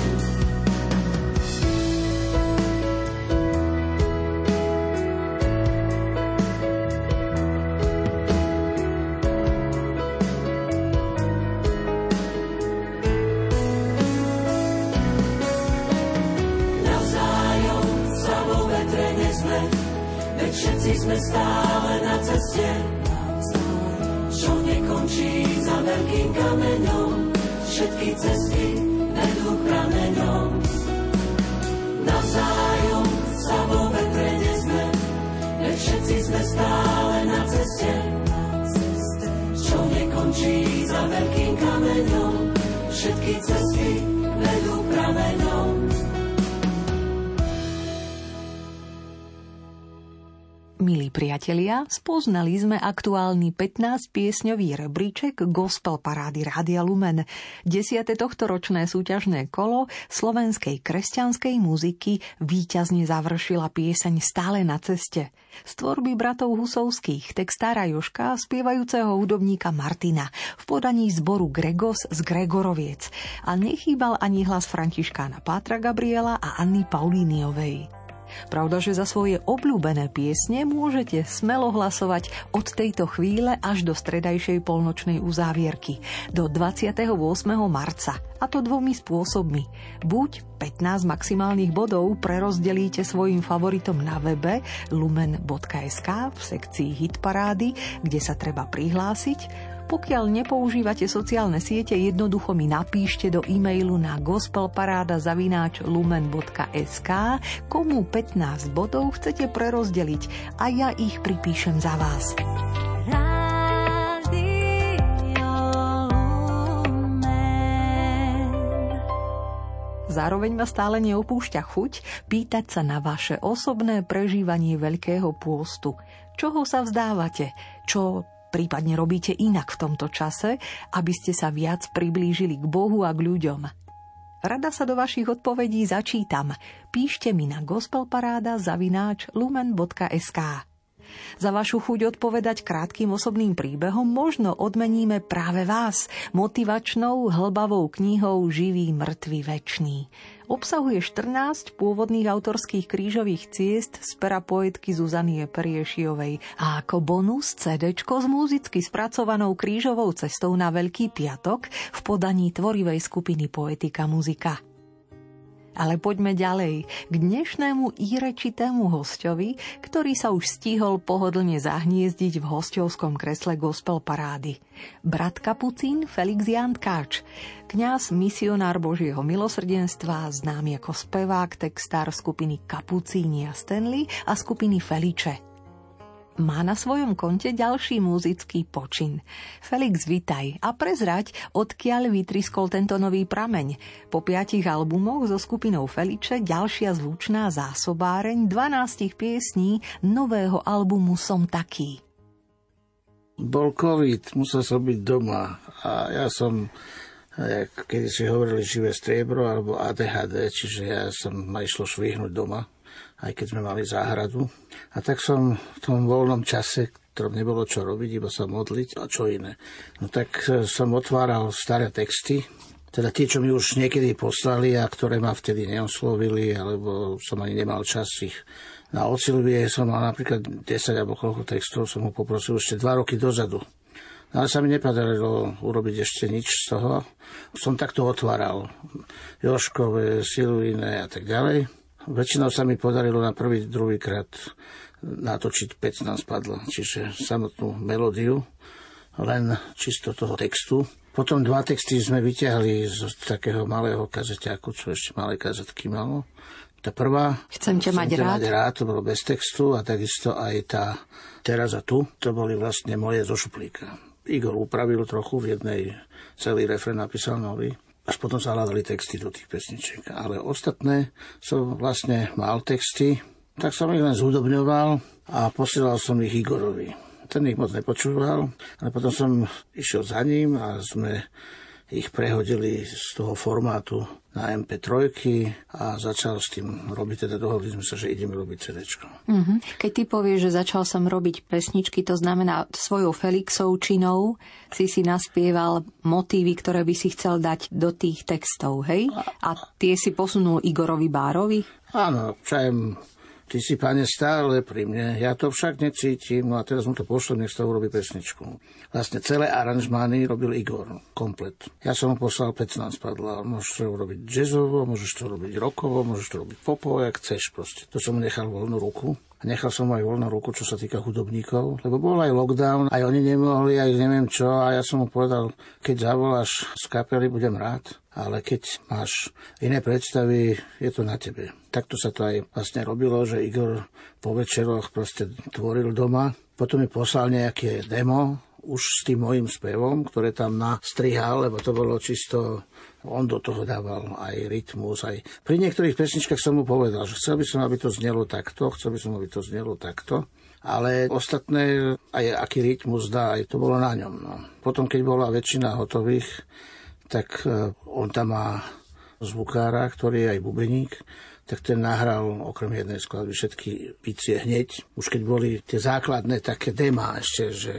Speaker 1: Priatelia, spoznali sme aktuálny 15-piesňový rebríček Gospel Parády Rádia Lumen. Desiate tohto ročné súťažné kolo slovenskej kresťanskej muziky víťazne završila pieseň Stále na ceste. Z tvorby bratov Husovských, textára Joška spievajúceho hudobníka Martina v podaní zboru Gregos z Gregoroviec. A nechýbal ani hlas Františkána Pátra Gabriela a Anny Paulíniovej. Pravda, že za svoje obľúbené piesne môžete smelo hlasovať od tejto chvíle až do stredajšej polnočnej uzávierky, do 28. marca. A to dvomi spôsobmi. Buď 15 maximálnych bodov prerozdelíte svojim favoritom na webe lumen.sk v sekcii Hitparády, kde sa treba prihlásiť, pokiaľ nepoužívate sociálne siete, jednoducho mi napíšte do e-mailu na gospelparada.lumen.sk komu 15 bodov chcete prerozdeliť a ja ich pripíšem za vás. Zároveň ma stále neopúšťa chuť pýtať sa na vaše osobné prežívanie Veľkého pôstu. Čoho sa vzdávate? Čo prípadne robíte inak v tomto čase, aby ste sa viac priblížili k Bohu a k ľuďom? Rada sa do vašich odpovedí začítam. Píšte mi na gospelparáda zavináč lumen.sk. Za vašu chuť odpovedať krátkým osobným príbehom možno odmeníme práve vás motivačnou hlbavou knihou Živý, mŕtvy, večný. Obsahuje 14 pôvodných autorských krížových ciest z pera poetky Zuzanie Periešiovej a ako bonus CD s muzicky spracovanou krížovou cestou na Veľký piatok v podaní tvorivej skupiny Poetika muzika. Ale poďme ďalej k dnešnému írečitému hostovi, ktorý sa už stihol pohodlne zahniezdiť v hostovskom kresle gospel parády. Brat Kapucín Felix Jan Káč, kňaz misionár Božieho milosrdenstva, známy ako spevák, textár skupiny Kapucíni a Stanley a skupiny Feliče – má na svojom konte ďalší muzický počin. Felix, vitaj a prezrať, odkiaľ vytriskol tento nový prameň. Po piatich albumoch so skupinou Feliče ďalšia zvučná zásobáreň 12 piesní nového albumu Som taký.
Speaker 7: Bol COVID, musel som byť doma a ja som keď si hovorili živé striebro alebo ADHD, čiže ja som ma išlo švihnúť doma, aj keď sme mali záhradu. A tak som v tom voľnom čase, ktorom nebolo čo robiť, iba sa modliť a čo iné. No tak e, som otváral staré texty, teda tie, čo mi už niekedy poslali a ktoré ma vtedy neoslovili, alebo som ani nemal čas ich na Ocilvie som mal napríklad 10 alebo koľko textov, som ho poprosil ešte 2 roky dozadu. No ale sa mi nepodarilo urobiť ešte nič z toho. Som takto otváral Joškové, Silvine a tak ďalej. Väčšinou sa mi podarilo na prvý, druhý krát natočiť 5 nám spadlo, čiže samotnú melódiu, len čisto toho textu. Potom dva texty sme vyťahli z takého malého kazeťáku, čo ešte malé kazetky malo. Tá prvá,
Speaker 1: Chcem ťa mať rád.
Speaker 7: mať rád, to bolo bez textu a takisto aj tá teraz a tu, to boli vlastne moje zo šuplíka. Igor upravil trochu, v jednej celý refren napísal nový. Až potom sa hľadali texty do tých pesničiek. Ale ostatné som vlastne mal texty, tak som ich len zhudobňoval a posielal som ich Igorovi. Ten ich moc nepočúval, ale potom som išiel za ním a sme ich prehodili z toho formátu na MP3 a začal s tým robiť, teda dohodli sme sa, že ideme robiť CD.
Speaker 1: Mhm. Keď ty povieš, že začal som robiť pesničky, to znamená svojou Felixovčinou si si naspieval motívy, ktoré by si chcel dať do tých textov, hej? A tie si posunul Igorovi Bárovi?
Speaker 7: Áno, čajem, ty si, pane, stále pri mne, ja to však necítim, no a teraz mu to pošlem, nech sa urobí pesničku. Vlastne celé aranžmány robil Igor, komplet. Ja som mu poslal 15 spadla, môžeš to urobiť jazzovo, môžeš to robiť rockovo, môžeš to robiť popovo, jak chceš proste. To som mu nechal voľnú ruku. A nechal som aj voľnú ruku, čo sa týka hudobníkov, lebo bol aj lockdown, aj oni nemohli, aj neviem čo, a ja som mu povedal, keď zavoláš z kapely, budem rád, ale keď máš iné predstavy, je to na tebe. Takto sa to aj vlastne robilo, že Igor po večeroch proste tvoril doma, potom mi poslal nejaké demo, už s tým mojim spevom, ktoré tam nastrihal, lebo to bolo čisto, on do toho dával aj rytmus, aj... Pri niektorých pesničkách som mu povedal, že chcel by som, aby to znelo takto, chcel by som, aby to znelo takto, ale ostatné, aj aký rytmus dá, aj to bolo na ňom. No. Potom, keď bola väčšina hotových, tak e, on tam má zvukára, ktorý je aj bubeník, tak ten nahral okrem jednej skladby všetky bicie hneď. Už keď boli tie základné také demá ešte, že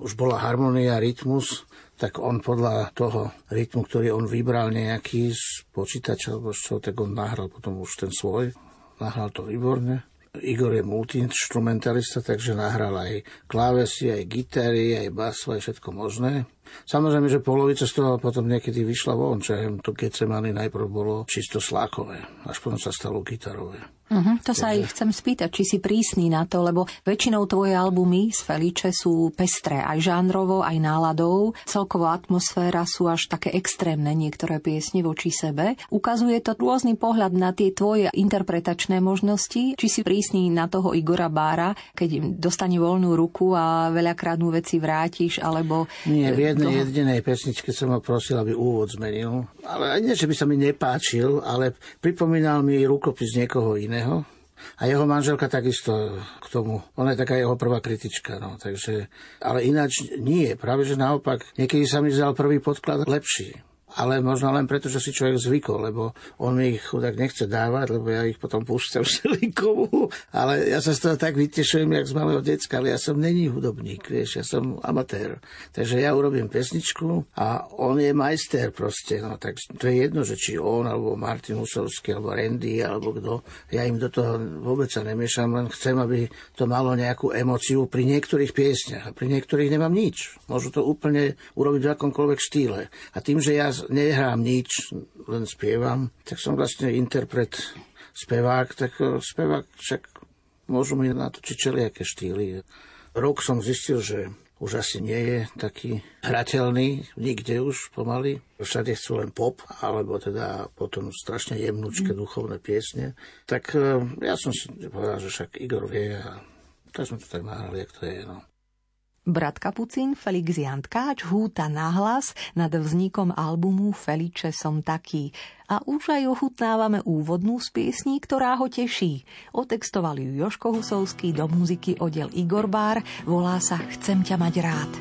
Speaker 7: už bola harmonia, rytmus, tak on podľa toho rytmu, ktorý on vybral nejaký z počítača alebo čoho, tak on nahral potom už ten svoj. Nahral to výborne. Igor je multiinstrumentalista, takže nahral aj klávesy, aj gitary, aj basu, aj všetko možné. Samozrejme, že polovica z toho potom niekedy vyšla von, čo ja viem, to Getsemany najprv bolo čisto slákové, až potom sa stalo gitarové.
Speaker 1: Uh-huh, to sa aj chcem spýtať, či si prísny na to, lebo väčšinou tvoje albumy z Feliče sú pestré aj žánrovo, aj náladou. Celková atmosféra sú až také extrémne niektoré piesne voči sebe. Ukazuje to rôzny pohľad na tie tvoje interpretačné možnosti. Či si prísny na toho Igora Bára, keď dostane voľnú ruku a veľakrát mu veci vrátiš, alebo...
Speaker 7: Nie, v jednej jedinej pesničke som ho prosil, aby úvod zmenil. Ale nie, že by sa mi nepáčil, ale pripomínal mi rukopis niekoho iného. A jeho manželka takisto k tomu. Ona je taká jeho prvá kritička. No, takže, ale ináč nie. Práve že naopak, niekedy sa mi zdal prvý podklad lepší. Ale možno len preto, že si človek zvykol, lebo on mi ich chudák nechce dávať, lebo ja ich potom púšťam [LAUGHS] všelikomu. Ale ja sa z toho tak vytešujem, jak z malého decka, ale ja som není hudobník, vieš, ja som amatér. Takže ja urobím pesničku a on je majster proste. No, tak to je jedno, že či on, alebo Martin Husovský, alebo Randy, alebo kto. Ja im do toho vôbec sa nemiešam, len chcem, aby to malo nejakú emociu pri niektorých piesniach. A pri niektorých nemám nič. Môžu to úplne urobiť v akomkoľvek štýle. A tým, že ja nehrám nič, len spievam, tak som vlastne interpret, spevák, tak e, spevák však môžu mi natočiť všelijaké štýly. Rok som zistil, že už asi nie je taký hrateľný, nikde už pomaly. Všade chcú len pop, alebo teda potom strašne jemnúčke duchovné piesne. Tak e, ja som si povedal, že však Igor vie a tak sme to tak nahrali, jak to je. No.
Speaker 1: Brat Kapucín Felix Jantkáč húta nahlas nad vznikom albumu Feliče som taký a už aj ochutnávame úvodnú z piesní, ktorá ho teší. Otextoval ju Joško Husovský, do muziky oddiel Igor Bár, volá sa Chcem ťa mať rád.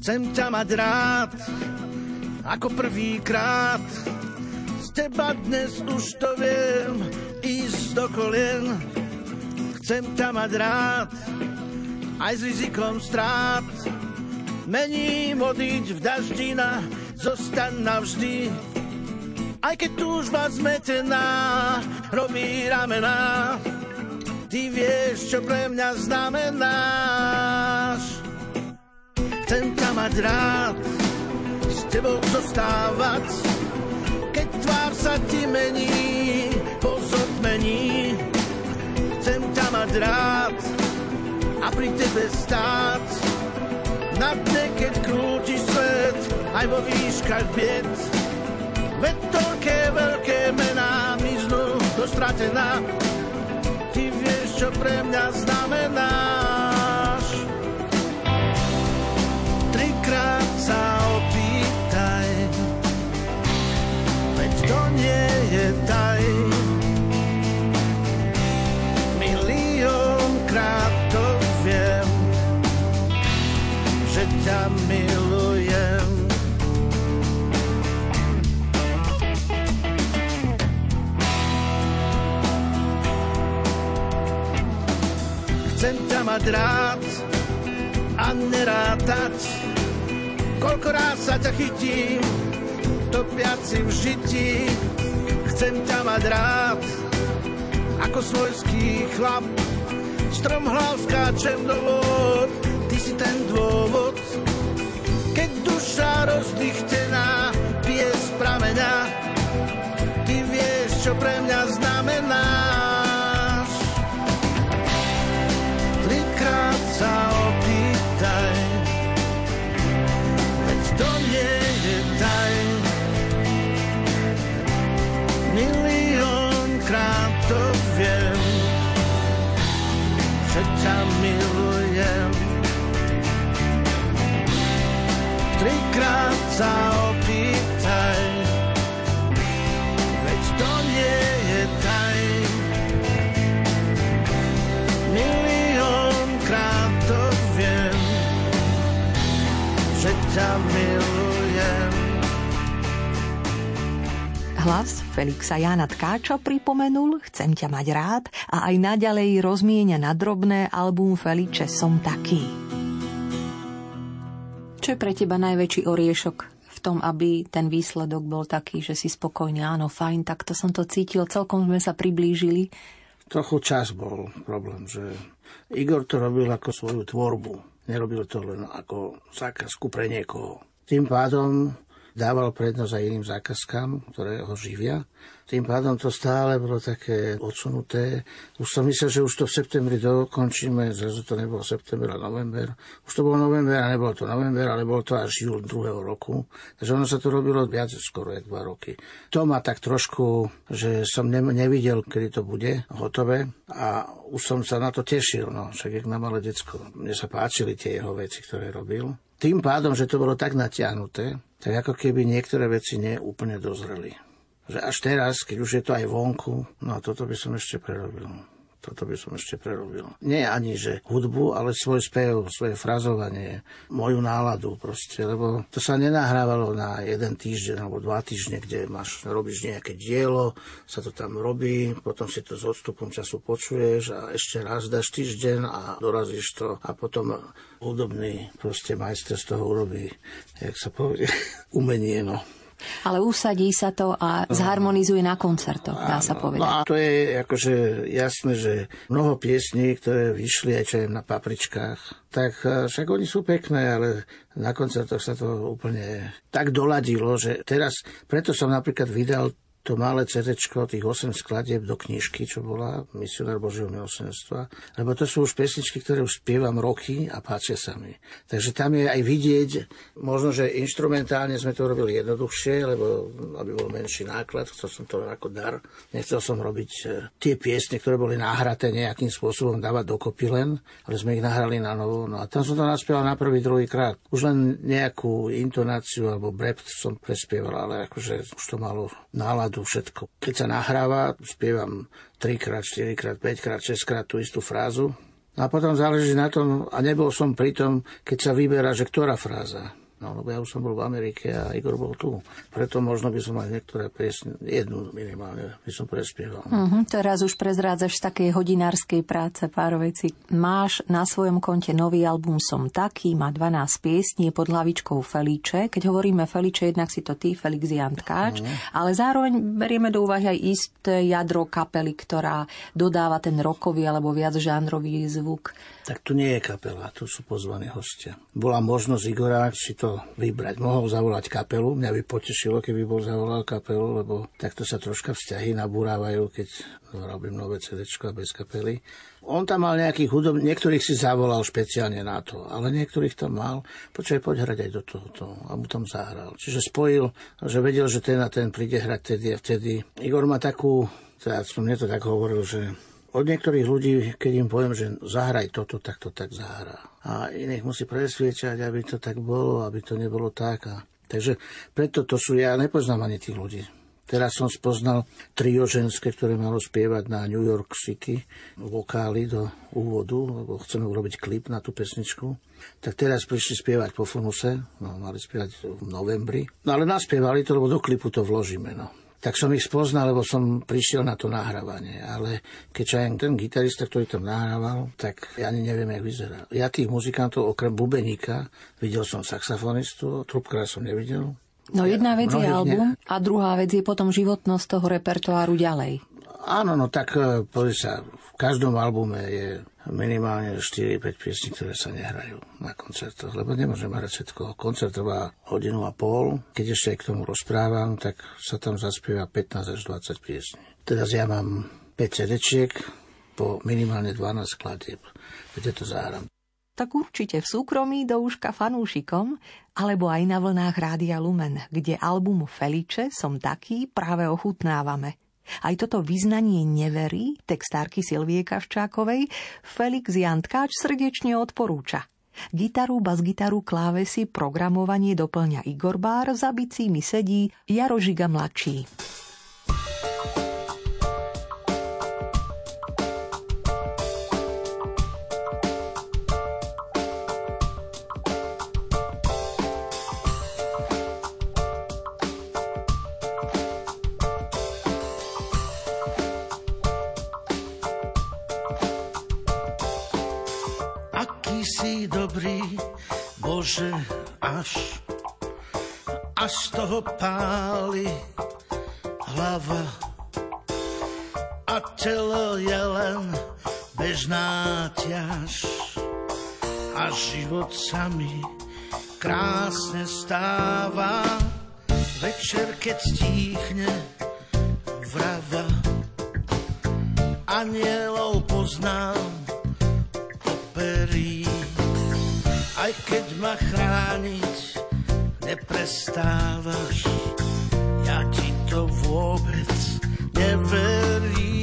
Speaker 14: Chcem ťa mať rád, ako prvýkrát. Z teba dnes už to viem, ísť do kolien. Chcem ťa mať rád, aj s rizikom strát. Mením odíť v daždi na zostaň navždy. Aj keď túžba zmetená robí ramená, ty vieš, čo pre mňa znamenáš. Chcem ťa mať rád, s tebou zostávať, keď tvár sa ti mení, pozotmení. Chcem ťa mať rád, a pri tebe stáť. Na dne, keď krúti svet, aj vo výškach bied. Veď toľké veľké mená miznú do stratená. Ty vieš, čo pre mňa znamenáš. Trikrát sa opýtaj, veď to nie je taj. Ťa milujem. Chcem ťa mať rád a nerátať, koľko ráz sa ťa chytím, topiaci v žití. Chcem ťa mať rád, ako svojský chlap, strom hlav skáčem do vod, ty si ten dôvod. Duša rozdýchtená pije z prameňa, ty vieš, čo pre mňa znamenáš. Sa opýtaj, veď to nie je taj. Miliónkrát to viem, že ťa milujem.
Speaker 1: Hlas Felixa Jana Tkáča pripomenul Chcem ťa mať rád a aj naďalej rozmienia na drobné album Feliče Som taký. Čo je pre teba najväčší oriešok v tom, aby ten výsledok bol taký, že si spokojný, áno, fajn, tak to som to cítil, celkom sme sa priblížili.
Speaker 7: Trochu čas bol problém, že Igor to robil ako svoju tvorbu. Nerobil to len ako zákazku pre niekoho. Tým pádom dával prednosť aj iným zákazkám, ktoré ho živia. Tým pádom to stále bolo také odsunuté. Už som myslel, že už to v septembri dokončíme, zrazu to nebolo september a november. Už to bol november a nebol to november, ale bol to až júl druhého roku. Takže ono sa to robilo viac skoro jak dva roky. To ma tak trošku, že som ne, nevidel, kedy to bude hotové a už som sa na to tešil, no, však jak na malé decko. Mne sa páčili tie jeho veci, ktoré robil. Tým pádom, že to bolo tak natiahnuté, tak ako keby niektoré veci neúplne dozreli. Že až teraz, keď už je to aj vonku, no a toto by som ešte prerobil. Toto by som ešte prerobil. Nie ani, že hudbu, ale svoj spev, svoje frazovanie, moju náladu proste, lebo to sa nenahrávalo na jeden týždeň alebo dva týždne, kde máš, robíš nejaké dielo, sa to tam robí, potom si to s odstupom času počuješ a ešte raz dáš týždeň a dorazíš to a potom hudobný proste majster z toho urobí, jak sa povie, [LAUGHS] umenie, no.
Speaker 1: Ale usadí sa to a zharmonizuje na koncertoch, dá sa povedať.
Speaker 7: No a to je akože jasné, že mnoho piesní, ktoré vyšli aj čo je na papričkách, tak eh, však oni sú pekné, ale na koncertoch sa to úplne tak doladilo, že teraz, preto som napríklad vydal to malé CD, tých 8 skladieb do knižky, čo bola Misionár Božieho milosenstva, lebo to sú už pesničky, ktoré už spievam roky a páčia sa mi. Takže tam je aj vidieť, možno, že instrumentálne sme to robili jednoduchšie, lebo aby bol menší náklad, chcel som to ako dar. Nechcel som robiť e, tie piesne, ktoré boli nahraté nejakým spôsobom dávať dokopy len, ale sme ich nahrali na novo. No a tam som to naspieval na prvý, druhý krát. Už len nejakú intonáciu alebo brept som prespieval, ale akože už to malo náladu všetko. Keď sa nahráva, spievam 3 krát, 4 krát, 5 krát, 6 krát tú istú frázu. A potom záleží na tom, a nebol som pri tom, keď sa vyberá, že ktorá fráza. No, lebo ja už som bol v Amerike a Igor bol tu. Preto možno by som aj niektoré piesne, jednu minimálne, by som prespieval.
Speaker 1: Uh-huh, teraz už prezrádzaš takej hodinárskej práce pár vecí. Máš na svojom konte nový album Som taký, má 12 piesní, pod hlavičkou Feliče. Keď hovoríme Feliče, jednak si to ty, Felix Jantkáč, uh-huh. ale zároveň berieme do úvahy aj isté jadro kapely, ktorá dodáva ten rokový alebo viac žánrový zvuk.
Speaker 7: Tak tu nie je kapela, tu sú pozvaní hostia. Bola možnosť Igora si to vybrať. Mohol zavolať kapelu, mňa by potešilo, keby bol zavolal kapelu, lebo takto sa troška vzťahy nabúrávajú, keď robím nové CD bez kapely. On tam mal nejakých hudоб, niektorých si zavolal špeciálne na to, ale niektorých tam mal, počkaj, poď hrať aj do tohoto a mu tam zahral. Čiže spojil, že vedel, že ten a ten príde hrať vtedy a vtedy. Igor má takú, teda mne to tak hovoril, že od niektorých ľudí, keď im poviem, že zahraj toto, tak to tak zahrá. A iných musí presviečať, aby to tak bolo, aby to nebolo tak. A... Takže preto to sú, ja nepoznám ani tých ľudí. Teraz som spoznal trio ženské, ktoré malo spievať na New York City vokály do úvodu, lebo chceme urobiť klip na tú pesničku. Tak teraz prišli spievať po funuse, no, mali spievať v novembri. No ale naspievali to, lebo do klipu to vložíme. No tak som ich spoznal, lebo som prišiel na to nahrávanie. Ale keď aj ten gitarista, ktorý tam nahrával, tak ja ani neviem, jak vyzerá. Ja tých muzikantov, okrem bubeníka, videl som saxofonistu, trubkara som nevidel.
Speaker 1: No jedna vec je album ne... a druhá vec je potom životnosť toho repertoáru ďalej.
Speaker 7: Áno, no tak e, pozri sa, v každom albume je minimálne 4-5 piesní, ktoré sa nehrajú na koncertoch, lebo nemôžem hrať všetko. Koncert trvá hodinu a pol, keď ešte k tomu rozprávam, tak sa tam zaspieva 15 až 20 piesní. Teraz ja mám 5 cd po minimálne 12 skladieb, kde to zahrám.
Speaker 1: Tak určite v súkromí do úška fanúšikom, alebo aj na vlnách Rádia Lumen, kde album Feliče som taký práve ochutnávame – aj toto vyznanie neverí textárky Silvie Kaščákovej Felix Jantkáč srdečne odporúča. Gitaru, basgitaru, klávesy, programovanie doplňa Igor Bár, za bicími sedí Jaro Žiga mladší.
Speaker 14: Bože, až, až z toho páli hlava a telo je len bežná ťaž a život sa mi krásne stáva. Večer, keď stíchne vrava, anielov poznám operí aj keď ma chrániť neprestávaš, ja ti to vôbec neverím.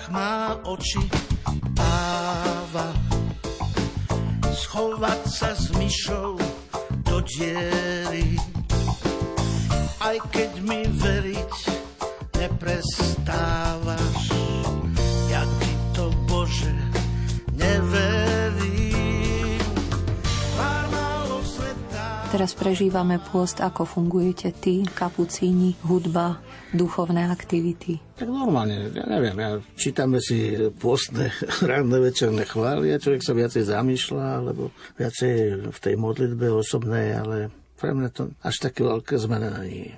Speaker 14: Strach má oči páva. Schovať sa s myšou do diery. Aj keď mi veriť neprestávaš,
Speaker 1: Teraz prežívame pôst, ako fungujete ty, kapucíni, hudba, duchovné aktivity.
Speaker 7: Tak normálne, ja neviem, ja čítame si postné [LAUGHS] ranné večerné chvály a človek sa viacej zamýšľa, alebo viacej v tej modlitbe osobnej, ale pre mňa to až také veľké zmena není.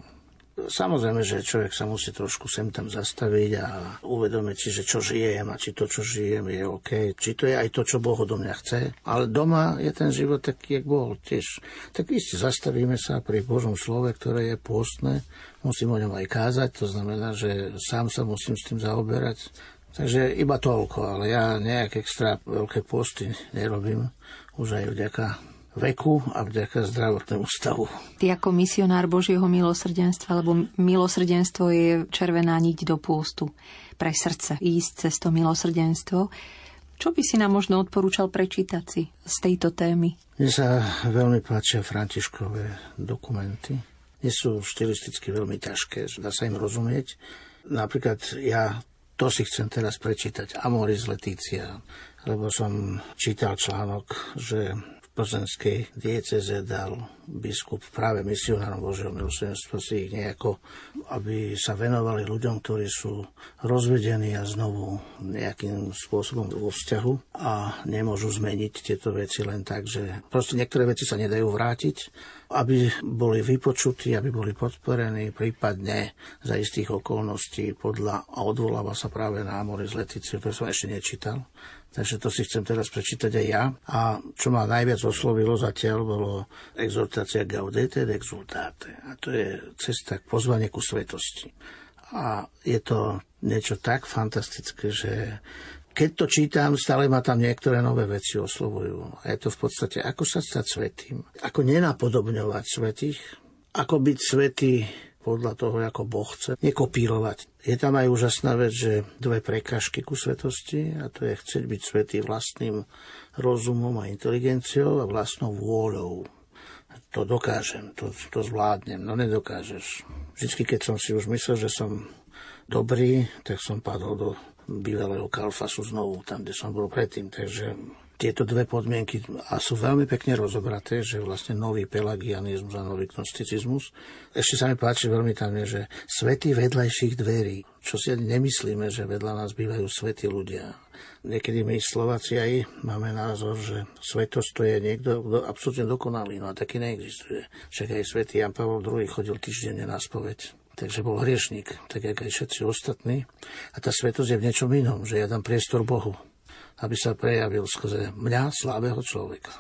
Speaker 7: Samozrejme, že človek sa musí trošku sem tam zastaviť a uvedomiť si, že čo žijem a či to, čo žijem, je OK. Či to je aj to, čo Boh odo mňa chce. Ale doma je ten život taký, jak bol tiež. Tak isté zastavíme sa pri Božom slove, ktoré je pôstne. Musím o ňom aj kázať, to znamená, že sám sa musím s tým zaoberať. Takže iba toľko, ale ja nejak extra veľké posty nerobím. Už aj vďaka veku a vďaka zdravotnému stavu.
Speaker 1: Ty ako misionár Božieho milosrdenstva, lebo milosrdenstvo je červená niť do pôstu pre srdce, ísť cez to milosrdenstvo. Čo by si nám možno odporúčal prečítať si z tejto témy?
Speaker 7: Mne sa veľmi páčia Františkové dokumenty. Nie sú štilisticky veľmi ťažké, dá sa im rozumieť. Napríklad ja to si chcem teraz prečítať Amoris Letícia, lebo som čítal článok, že plzenskej dieceze dal biskup práve misionárom Božieho milosrdenstva si ich nejako, aby sa venovali ľuďom, ktorí sú rozvedení a znovu nejakým spôsobom vo vzťahu a nemôžu zmeniť tieto veci len tak, že proste niektoré veci sa nedajú vrátiť, aby boli vypočutí, aby boli podporení, prípadne za istých okolností podľa a odvoláva sa práve na Amoris Leticiu, to som ešte nečítal Takže to si chcem teraz prečítať aj ja. A čo ma najviac oslovilo zatiaľ, bolo exhortácia Gaudete et exultate. A to je cesta k pozvanie ku svetosti. A je to niečo tak fantastické, že keď to čítam, stále ma tam niektoré nové veci oslovujú. A je to v podstate, ako sa stať svetým. Ako nenapodobňovať svetých, ako byť svetý podľa toho, ako Boh chce, nekopírovať. Je tam aj úžasná vec, že dve prekažky ku svetosti, a to je chcieť byť svetý vlastným rozumom a inteligenciou a vlastnou vôľou. To dokážem, to, to zvládnem, no nedokážeš. Vždycky, keď som si už myslel, že som dobrý, tak som padol do bývalého kalfasu znovu, tam, kde som bol predtým. Takže tieto dve podmienky a sú veľmi pekne rozobraté, že vlastne nový pelagianizmus a nový gnosticizmus. Ešte sa mi páči veľmi tam že svety vedľajších dverí, čo si ani nemyslíme, že vedľa nás bývajú svety ľudia. Niekedy my Slováci aj máme názor, že svetosť to je niekto, kto absolútne dokonalý, no a taký neexistuje. Však aj svätý Jan Pavel II chodil týždenne na spoveď takže bol hriešnik, tak ako aj všetci ostatní. A tá svetosť je v niečom inom, že ja dám priestor Bohu aby sa prejavil skrze mňa, slabého človeka.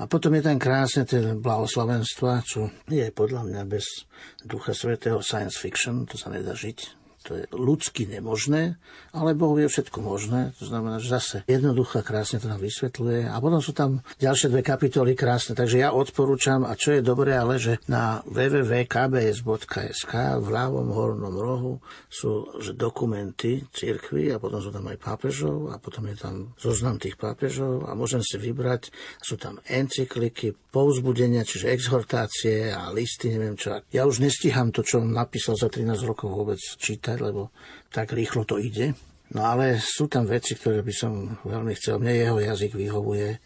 Speaker 7: A potom je ten krásne ten blahoslavenstva, čo je podľa mňa bez ducha svetého science fiction, to sa nedá žiť to je ľudsky nemožné, ale Bohu je všetko možné. To znamená, že zase jednoducho krásne to nám vysvetľuje. A potom sú tam ďalšie dve kapitoly krásne. Takže ja odporúčam, a čo je dobré, ale že na www.kbs.sk v ľavom hornom rohu sú že dokumenty cirkvy a potom sú tam aj pápežov a potom je tam zoznam tých pápežov a môžem si vybrať. Sú tam encykliky, povzbudenia, čiže exhortácie a listy, neviem čo. Ja už nestíham to, čo on napísal za 13 rokov vôbec čítať, lebo tak rýchlo to ide. No ale sú tam veci, ktoré by som veľmi chcel. Mne jeho jazyk vyhovuje.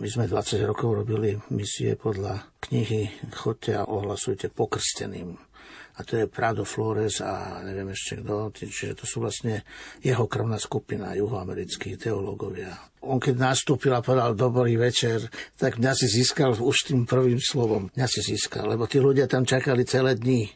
Speaker 7: My sme 20 rokov robili misie podľa knihy Chodte a ohlasujte pokrsteným. A to je Prado Flores a neviem ešte kto, čiže to sú vlastne jeho krvná skupina juhoamerických teológovia. On keď nastúpil a povedal dobrý večer, tak mňa si získal už tým prvým slovom. Mňa si získal, lebo tí ľudia tam čakali celé dní.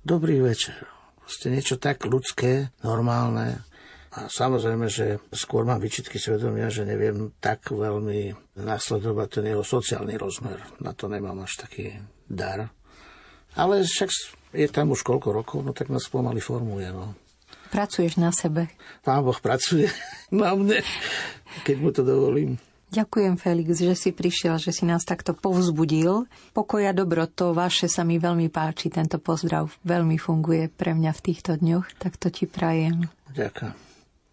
Speaker 7: Dobrý večer. Proste niečo tak ľudské, normálne. A samozrejme, že skôr mám vyčitky svedomia, že neviem tak veľmi nasledovať ten jeho sociálny rozmer. Na to nemám až taký dar. Ale však je tam už koľko rokov, no tak nás pomaly formuje. No.
Speaker 1: Pracuješ na sebe.
Speaker 7: Pán Boh pracuje [LAUGHS] na mne, keď mu to dovolím.
Speaker 1: Ďakujem, Felix, že si prišiel, že si nás takto povzbudil. Pokoja dobro, to vaše sa mi veľmi páči. Tento pozdrav veľmi funguje pre mňa v týchto dňoch, tak to ti prajem.
Speaker 7: Ďakujem.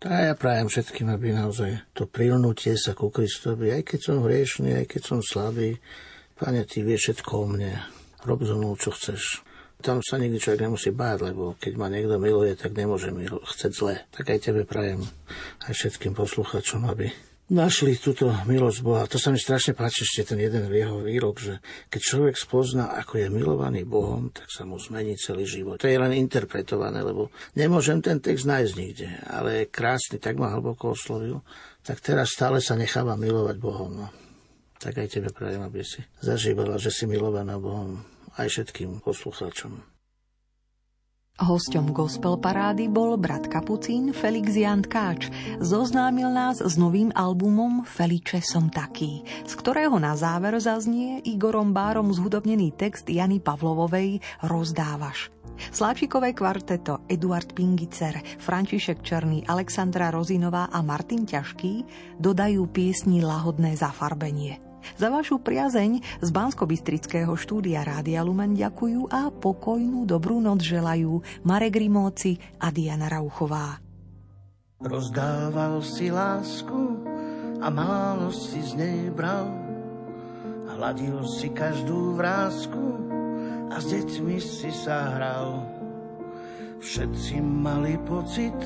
Speaker 7: A ja prajem všetkým, aby naozaj to prilnutie sa ku Kristovi, aj keď som hriešný, aj keď som slabý, Pane, Ty vieš všetko o mne. Rob so mnou, čo chceš. Tam sa nikdy človek nemusí báť, lebo keď ma niekto miluje, tak nemôže mi chceť zle. Tak aj Tebe prajem, aj všetkým posluchačom, aby
Speaker 15: našli túto milosť Boha. To sa mi strašne páči ešte ten jeden jeho výrok, že keď človek spozná, ako je milovaný Bohom, tak sa mu zmení celý život. To je len interpretované, lebo nemôžem ten text nájsť nikde, ale je krásny, tak ma hlboko oslovil. Tak teraz stále sa necháva milovať Bohom. No. Tak aj tebe prajem, aby si zažívala, že si milovaná Bohom aj všetkým poslucháčom.
Speaker 1: Hosťom gospel parády bol brat Kapucín Felix Jan Tkáč. Zoznámil nás s novým albumom Feliče som taký, z ktorého na záver zaznie Igorom Bárom zhudobnený text Jany Pavlovovej Rozdávaš. Sláčikové kvarteto Eduard Pingicer, František Černý, Alexandra Rozinová a Martin Ťažký dodajú piesni Lahodné zafarbenie. Za vašu priazeň z bansko štúdia Rádia Lumen ďakujú a pokojnú dobrú noc želajú Marek Rimóci a Diana Rauchová.
Speaker 7: Rozdával si lásku a málo si z nej bral. Hladil si každú vrázku a s deťmi si sa hral. Všetci mali pocit,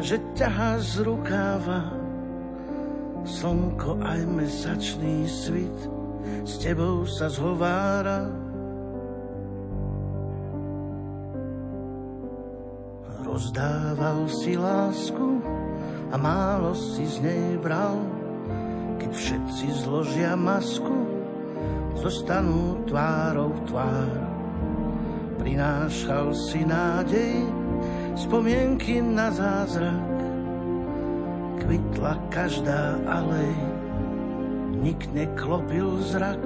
Speaker 7: že ťaha z rukáva Slnko aj mesačný svit s tebou sa zhovára. Rozdával si lásku a málo si z nej bral. Keď všetci zložia masku, zostanú tvárou tvár. Prinášal si nádej, spomienky na zázrak kvitla každá alej, nik neklopil zrak.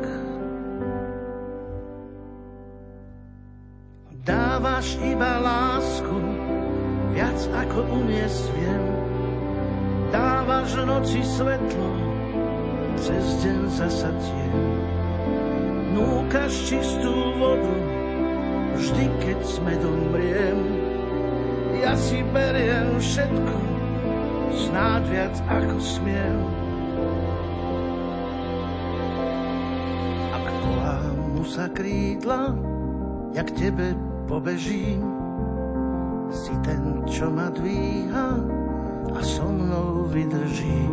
Speaker 7: Dávaš iba lásku, viac ako uniesť viem. Dávaš noci svetlo, cez deň zasa tiem. Núkaš čistú vodu, vždy keď sme domriem. Ja si beriem všetko, snáď viac ako smiem. Ak mu sa krídla, jak tebe pobežím, si ten, čo ma dvíha a so mnou vydrží.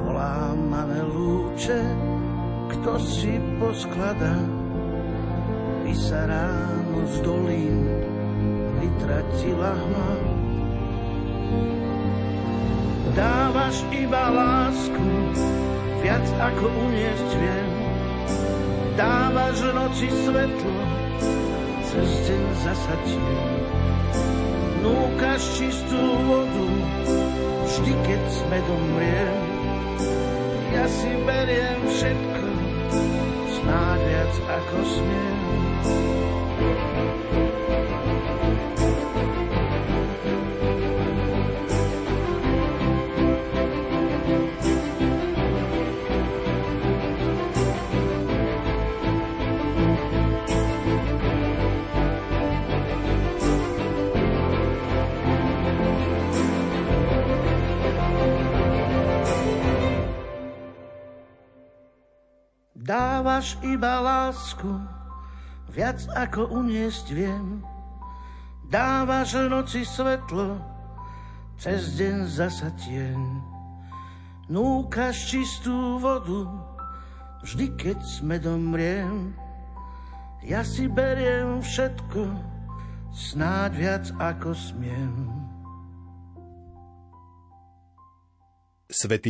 Speaker 7: Polámané lúče, kto si posklada, by sa ráno z dolín vytratila hma dávaš iba lásku, viac ako uniesť viem. Dávaš noci svetlo, cez deň zasa Núkaš čistú vodu, vždy keď sme domriem. Ja si beriem všetko, snáď viac ako smiem. Dávaš iba lásku, viac ako uniesť viem. Dávaš noci svetlo, cez deň zasa tieň. Núkaš čistú vodu, vždy keď sme domriem. Ja si beriem všetko, snáď viac ako smiem.
Speaker 16: Svetý